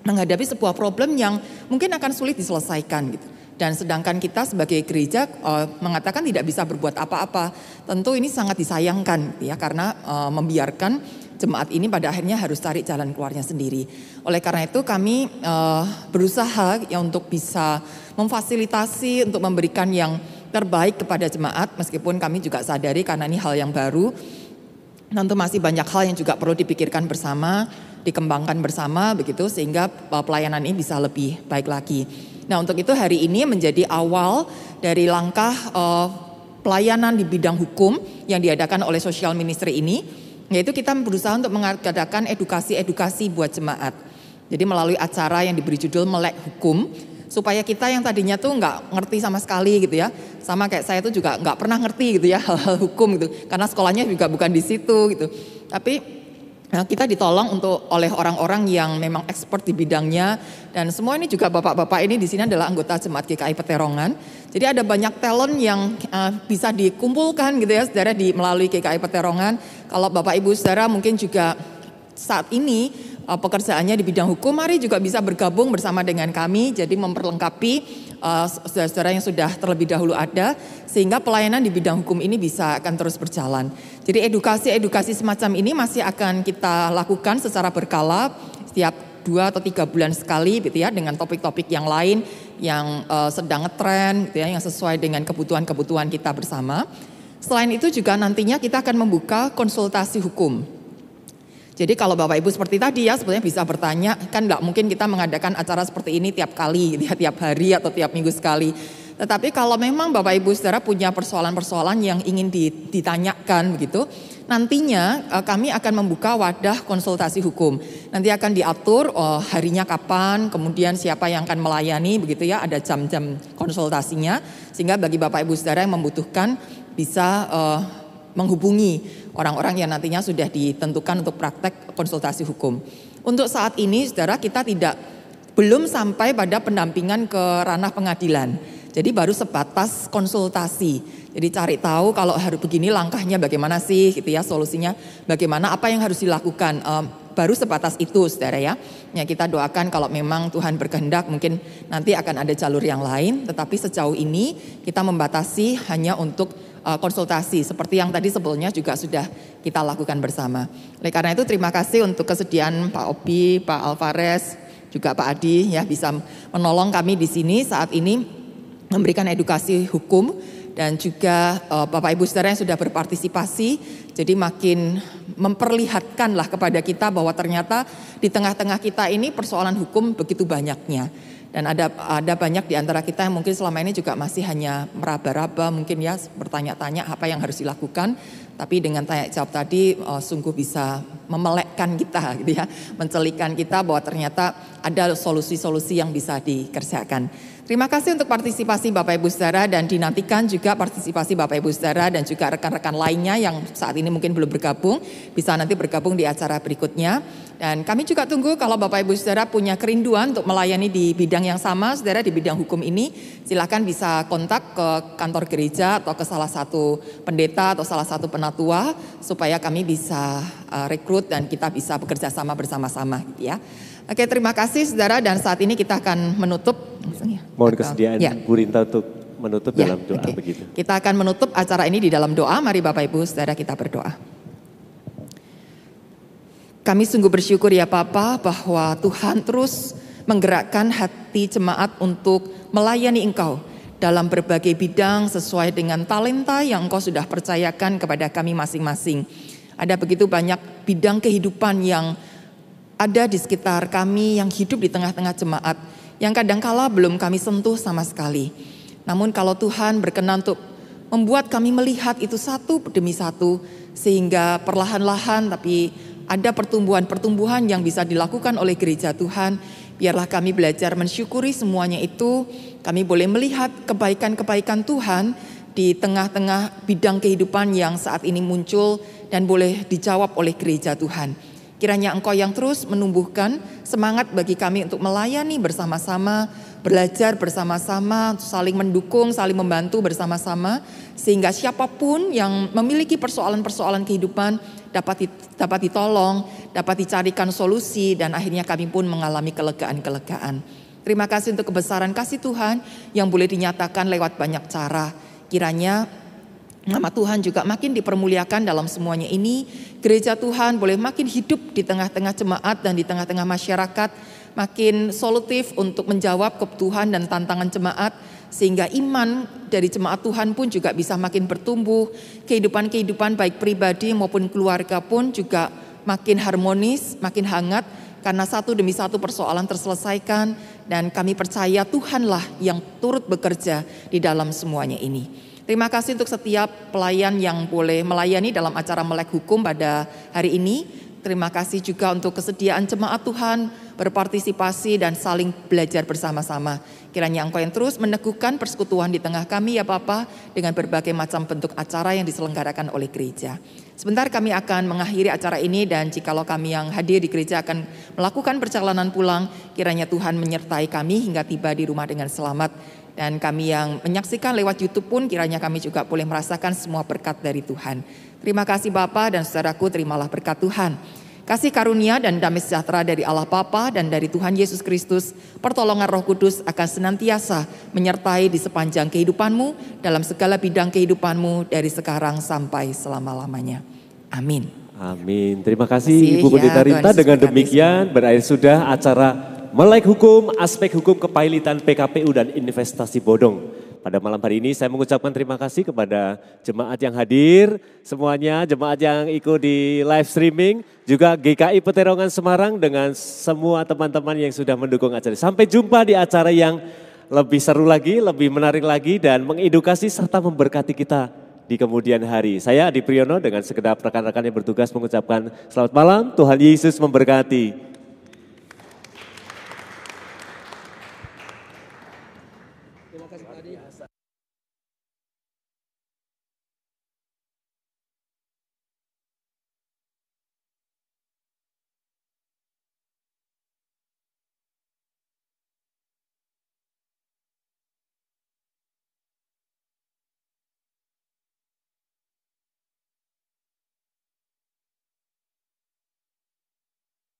menghadapi sebuah problem yang mungkin akan sulit diselesaikan gitu. Dan sedangkan kita sebagai gereja uh, mengatakan tidak bisa berbuat apa-apa, tentu ini sangat disayangkan ya karena uh, membiarkan jemaat ini pada akhirnya harus cari jalan keluarnya sendiri. Oleh karena itu kami uh, berusaha ya untuk bisa memfasilitasi untuk memberikan yang terbaik kepada jemaat meskipun kami juga sadari karena ini hal yang baru. Tentu masih banyak hal yang juga perlu dipikirkan bersama dikembangkan bersama begitu sehingga pelayanan ini bisa lebih baik lagi. Nah untuk itu hari ini menjadi awal dari langkah uh, pelayanan di bidang hukum yang diadakan oleh Social Ministry ini, yaitu kita berusaha untuk mengadakan edukasi-edukasi buat jemaat. Jadi melalui acara yang diberi judul Melek Hukum, supaya kita yang tadinya tuh nggak ngerti sama sekali gitu ya, sama kayak saya tuh juga nggak pernah ngerti gitu ya hal-hal hukum gitu, karena sekolahnya juga bukan di situ gitu. Tapi Nah, kita ditolong untuk oleh orang-orang yang memang expert di bidangnya dan semua ini juga bapak-bapak ini di sini adalah anggota jemaat GKI Peterongan. Jadi ada banyak talent yang uh, bisa dikumpulkan gitu ya saudara di melalui GKI Peterongan. Kalau Bapak Ibu saudara mungkin juga saat ini uh, pekerjaannya di bidang hukum, mari juga bisa bergabung bersama dengan kami jadi memperlengkapi uh, saudara-saudara yang sudah terlebih dahulu ada sehingga pelayanan di bidang hukum ini bisa akan terus berjalan. Jadi edukasi-edukasi semacam ini masih akan kita lakukan secara berkala setiap dua atau tiga bulan sekali gitu ya dengan topik-topik yang lain yang uh, sedang ngetren gitu ya yang sesuai dengan kebutuhan-kebutuhan kita bersama. Selain itu juga nantinya kita akan membuka konsultasi hukum. Jadi kalau Bapak Ibu seperti tadi ya sebenarnya bisa bertanya kan nggak mungkin kita mengadakan acara seperti ini tiap kali ya, tiap hari atau tiap minggu sekali. Tetapi kalau memang Bapak Ibu Saudara punya persoalan-persoalan yang ingin ditanyakan begitu, nantinya eh, kami akan membuka wadah konsultasi hukum. Nanti akan diatur oh, harinya kapan, kemudian siapa yang akan melayani begitu ya, ada jam-jam konsultasinya sehingga bagi Bapak Ibu Saudara yang membutuhkan bisa uh, menghubungi orang-orang yang nantinya sudah ditentukan untuk praktek konsultasi hukum. Untuk saat ini Saudara kita tidak belum sampai pada pendampingan ke ranah pengadilan. Jadi baru sebatas konsultasi. Jadi cari tahu kalau harus begini langkahnya bagaimana sih gitu ya solusinya bagaimana apa yang harus dilakukan um, baru sebatas itu saudara ya. Ya kita doakan kalau memang Tuhan berkehendak mungkin nanti akan ada jalur yang lain tetapi sejauh ini kita membatasi hanya untuk uh, konsultasi. Seperti yang tadi sebelumnya juga sudah kita lakukan bersama. Oleh karena itu terima kasih untuk kesediaan Pak Obi, Pak Alvarez, juga Pak Adi ya bisa menolong kami di sini saat ini memberikan edukasi hukum dan juga uh, Bapak Ibu Saudara yang sudah berpartisipasi. Jadi makin memperlihatkanlah kepada kita bahwa ternyata di tengah-tengah kita ini persoalan hukum begitu banyaknya dan ada ada banyak di antara kita yang mungkin selama ini juga masih hanya meraba-raba mungkin ya bertanya-tanya apa yang harus dilakukan. Tapi dengan tanya jawab tadi uh, sungguh bisa memelekkan kita gitu ya mencelikan kita bahwa ternyata ada solusi-solusi yang bisa dikerjakan. Terima kasih untuk partisipasi Bapak Ibu Saudara dan dinantikan juga partisipasi Bapak Ibu Saudara dan juga rekan-rekan lainnya yang saat ini mungkin belum bergabung. Bisa nanti bergabung di acara berikutnya Dan kami juga tunggu kalau Bapak Ibu Saudara punya kerinduan untuk melayani di bidang yang sama, Saudara di bidang hukum ini, silakan bisa kontak ke kantor gereja atau ke salah satu pendeta atau salah satu penatua supaya kami bisa uh, rekrut dan kita bisa bekerja sama bersama-sama gitu ya. Oke, terima kasih Saudara dan saat ini kita akan menutup Mohon kesediaan Ya. Bu Rinta untuk menutup Ya, dalam doa oke. begitu. Kita akan menutup acara ini di dalam doa. Mari Bapak Ibu Saudara kita berdoa. Kami sungguh bersyukur ya Papa bahwa Tuhan terus menggerakkan hati jemaat untuk melayani Engkau dalam berbagai bidang sesuai dengan talenta yang Engkau sudah percayakan kepada kami masing-masing. Ada begitu banyak bidang kehidupan yang ada di sekitar kami yang hidup di tengah-tengah jemaat yang kadangkala belum kami sentuh sama sekali. Namun kalau Tuhan berkenan untuk membuat kami melihat itu satu demi satu sehingga perlahan-lahan tapi ada pertumbuhan-pertumbuhan yang bisa dilakukan oleh gereja Tuhan. Biarlah kami belajar mensyukuri semuanya itu. Kami boleh melihat kebaikan-kebaikan Tuhan di tengah-tengah bidang kehidupan yang saat ini muncul dan boleh dijawab oleh gereja Tuhan. Kiranya Engkau yang terus menumbuhkan semangat bagi kami untuk melayani bersama-sama, belajar bersama-sama, saling mendukung, saling membantu bersama-sama, sehingga siapa pun yang memiliki persoalan-persoalan kehidupan dapat dapat ditolong, dapat dicarikan solusi, dan akhirnya kami pun mengalami kelegaan-kelegaan. Terima kasih untuk kebesaran kasih Tuhan yang boleh dinyatakan lewat banyak cara. Kiranya Nama Tuhan juga makin dipermuliakan dalam semuanya ini. Gereja Tuhan boleh makin hidup di tengah-tengah jemaat dan di tengah-tengah masyarakat. Makin solutif untuk menjawab kebutuhan dan tantangan jemaat. Sehingga iman dari jemaat Tuhan pun juga bisa makin bertumbuh. Kehidupan-kehidupan baik pribadi maupun keluarga pun juga makin harmonis, makin hangat. Karena satu demi satu persoalan terselesaikan. Dan kami percaya Tuhanlah yang turut bekerja di dalam semuanya ini. Terima kasih untuk setiap pelayan yang boleh melayani dalam acara melek hukum pada hari ini. Terima kasih juga untuk kesediaan jemaat Tuhan berpartisipasi dan saling belajar bersama-sama. Kiranya Engkau yang terus meneguhkan persekutuan di tengah kami ya Bapa dengan berbagai macam bentuk acara yang diselenggarakan oleh gereja. Sebentar kami akan mengakhiri acara ini dan jikalau kami yang hadir di gereja akan melakukan perjalanan pulang, kiranya Tuhan menyertai kami hingga tiba di rumah dengan selamat. Dan kami yang menyaksikan lewat YouTube pun kiranya kami juga boleh merasakan semua berkat dari Tuhan. Terima kasih Bapak dan saudaraku terimalah berkat Tuhan. Kasih karunia dan damai sejahtera dari Allah Bapa dan dari Tuhan Yesus Kristus, pertolongan Roh Kudus akan senantiasa menyertai di sepanjang kehidupanmu dalam segala bidang kehidupanmu dari sekarang sampai selama-lamanya. Amin. Amin. Terima kasih Terima kasih, Ibu ya, Pendeta Tuhan Rita. Dengan demikian berakhir sudah acara Melek Hukum, Aspek Hukum Kepailitan PKPU dan Investasi Bodong. Pada malam hari ini saya mengucapkan terima kasih kepada jemaat yang hadir, semuanya jemaat yang ikut di live streaming, juga GKI Peterongan Semarang dengan semua teman-teman yang sudah mendukung acara. Sampai jumpa di acara yang lebih seru lagi, lebih menarik lagi dan mengedukasi serta memberkati kita di kemudian hari. Saya Adi Priyono dengan segenap rekan-rekan yang bertugas mengucapkan selamat malam, Tuhan Yesus memberkati.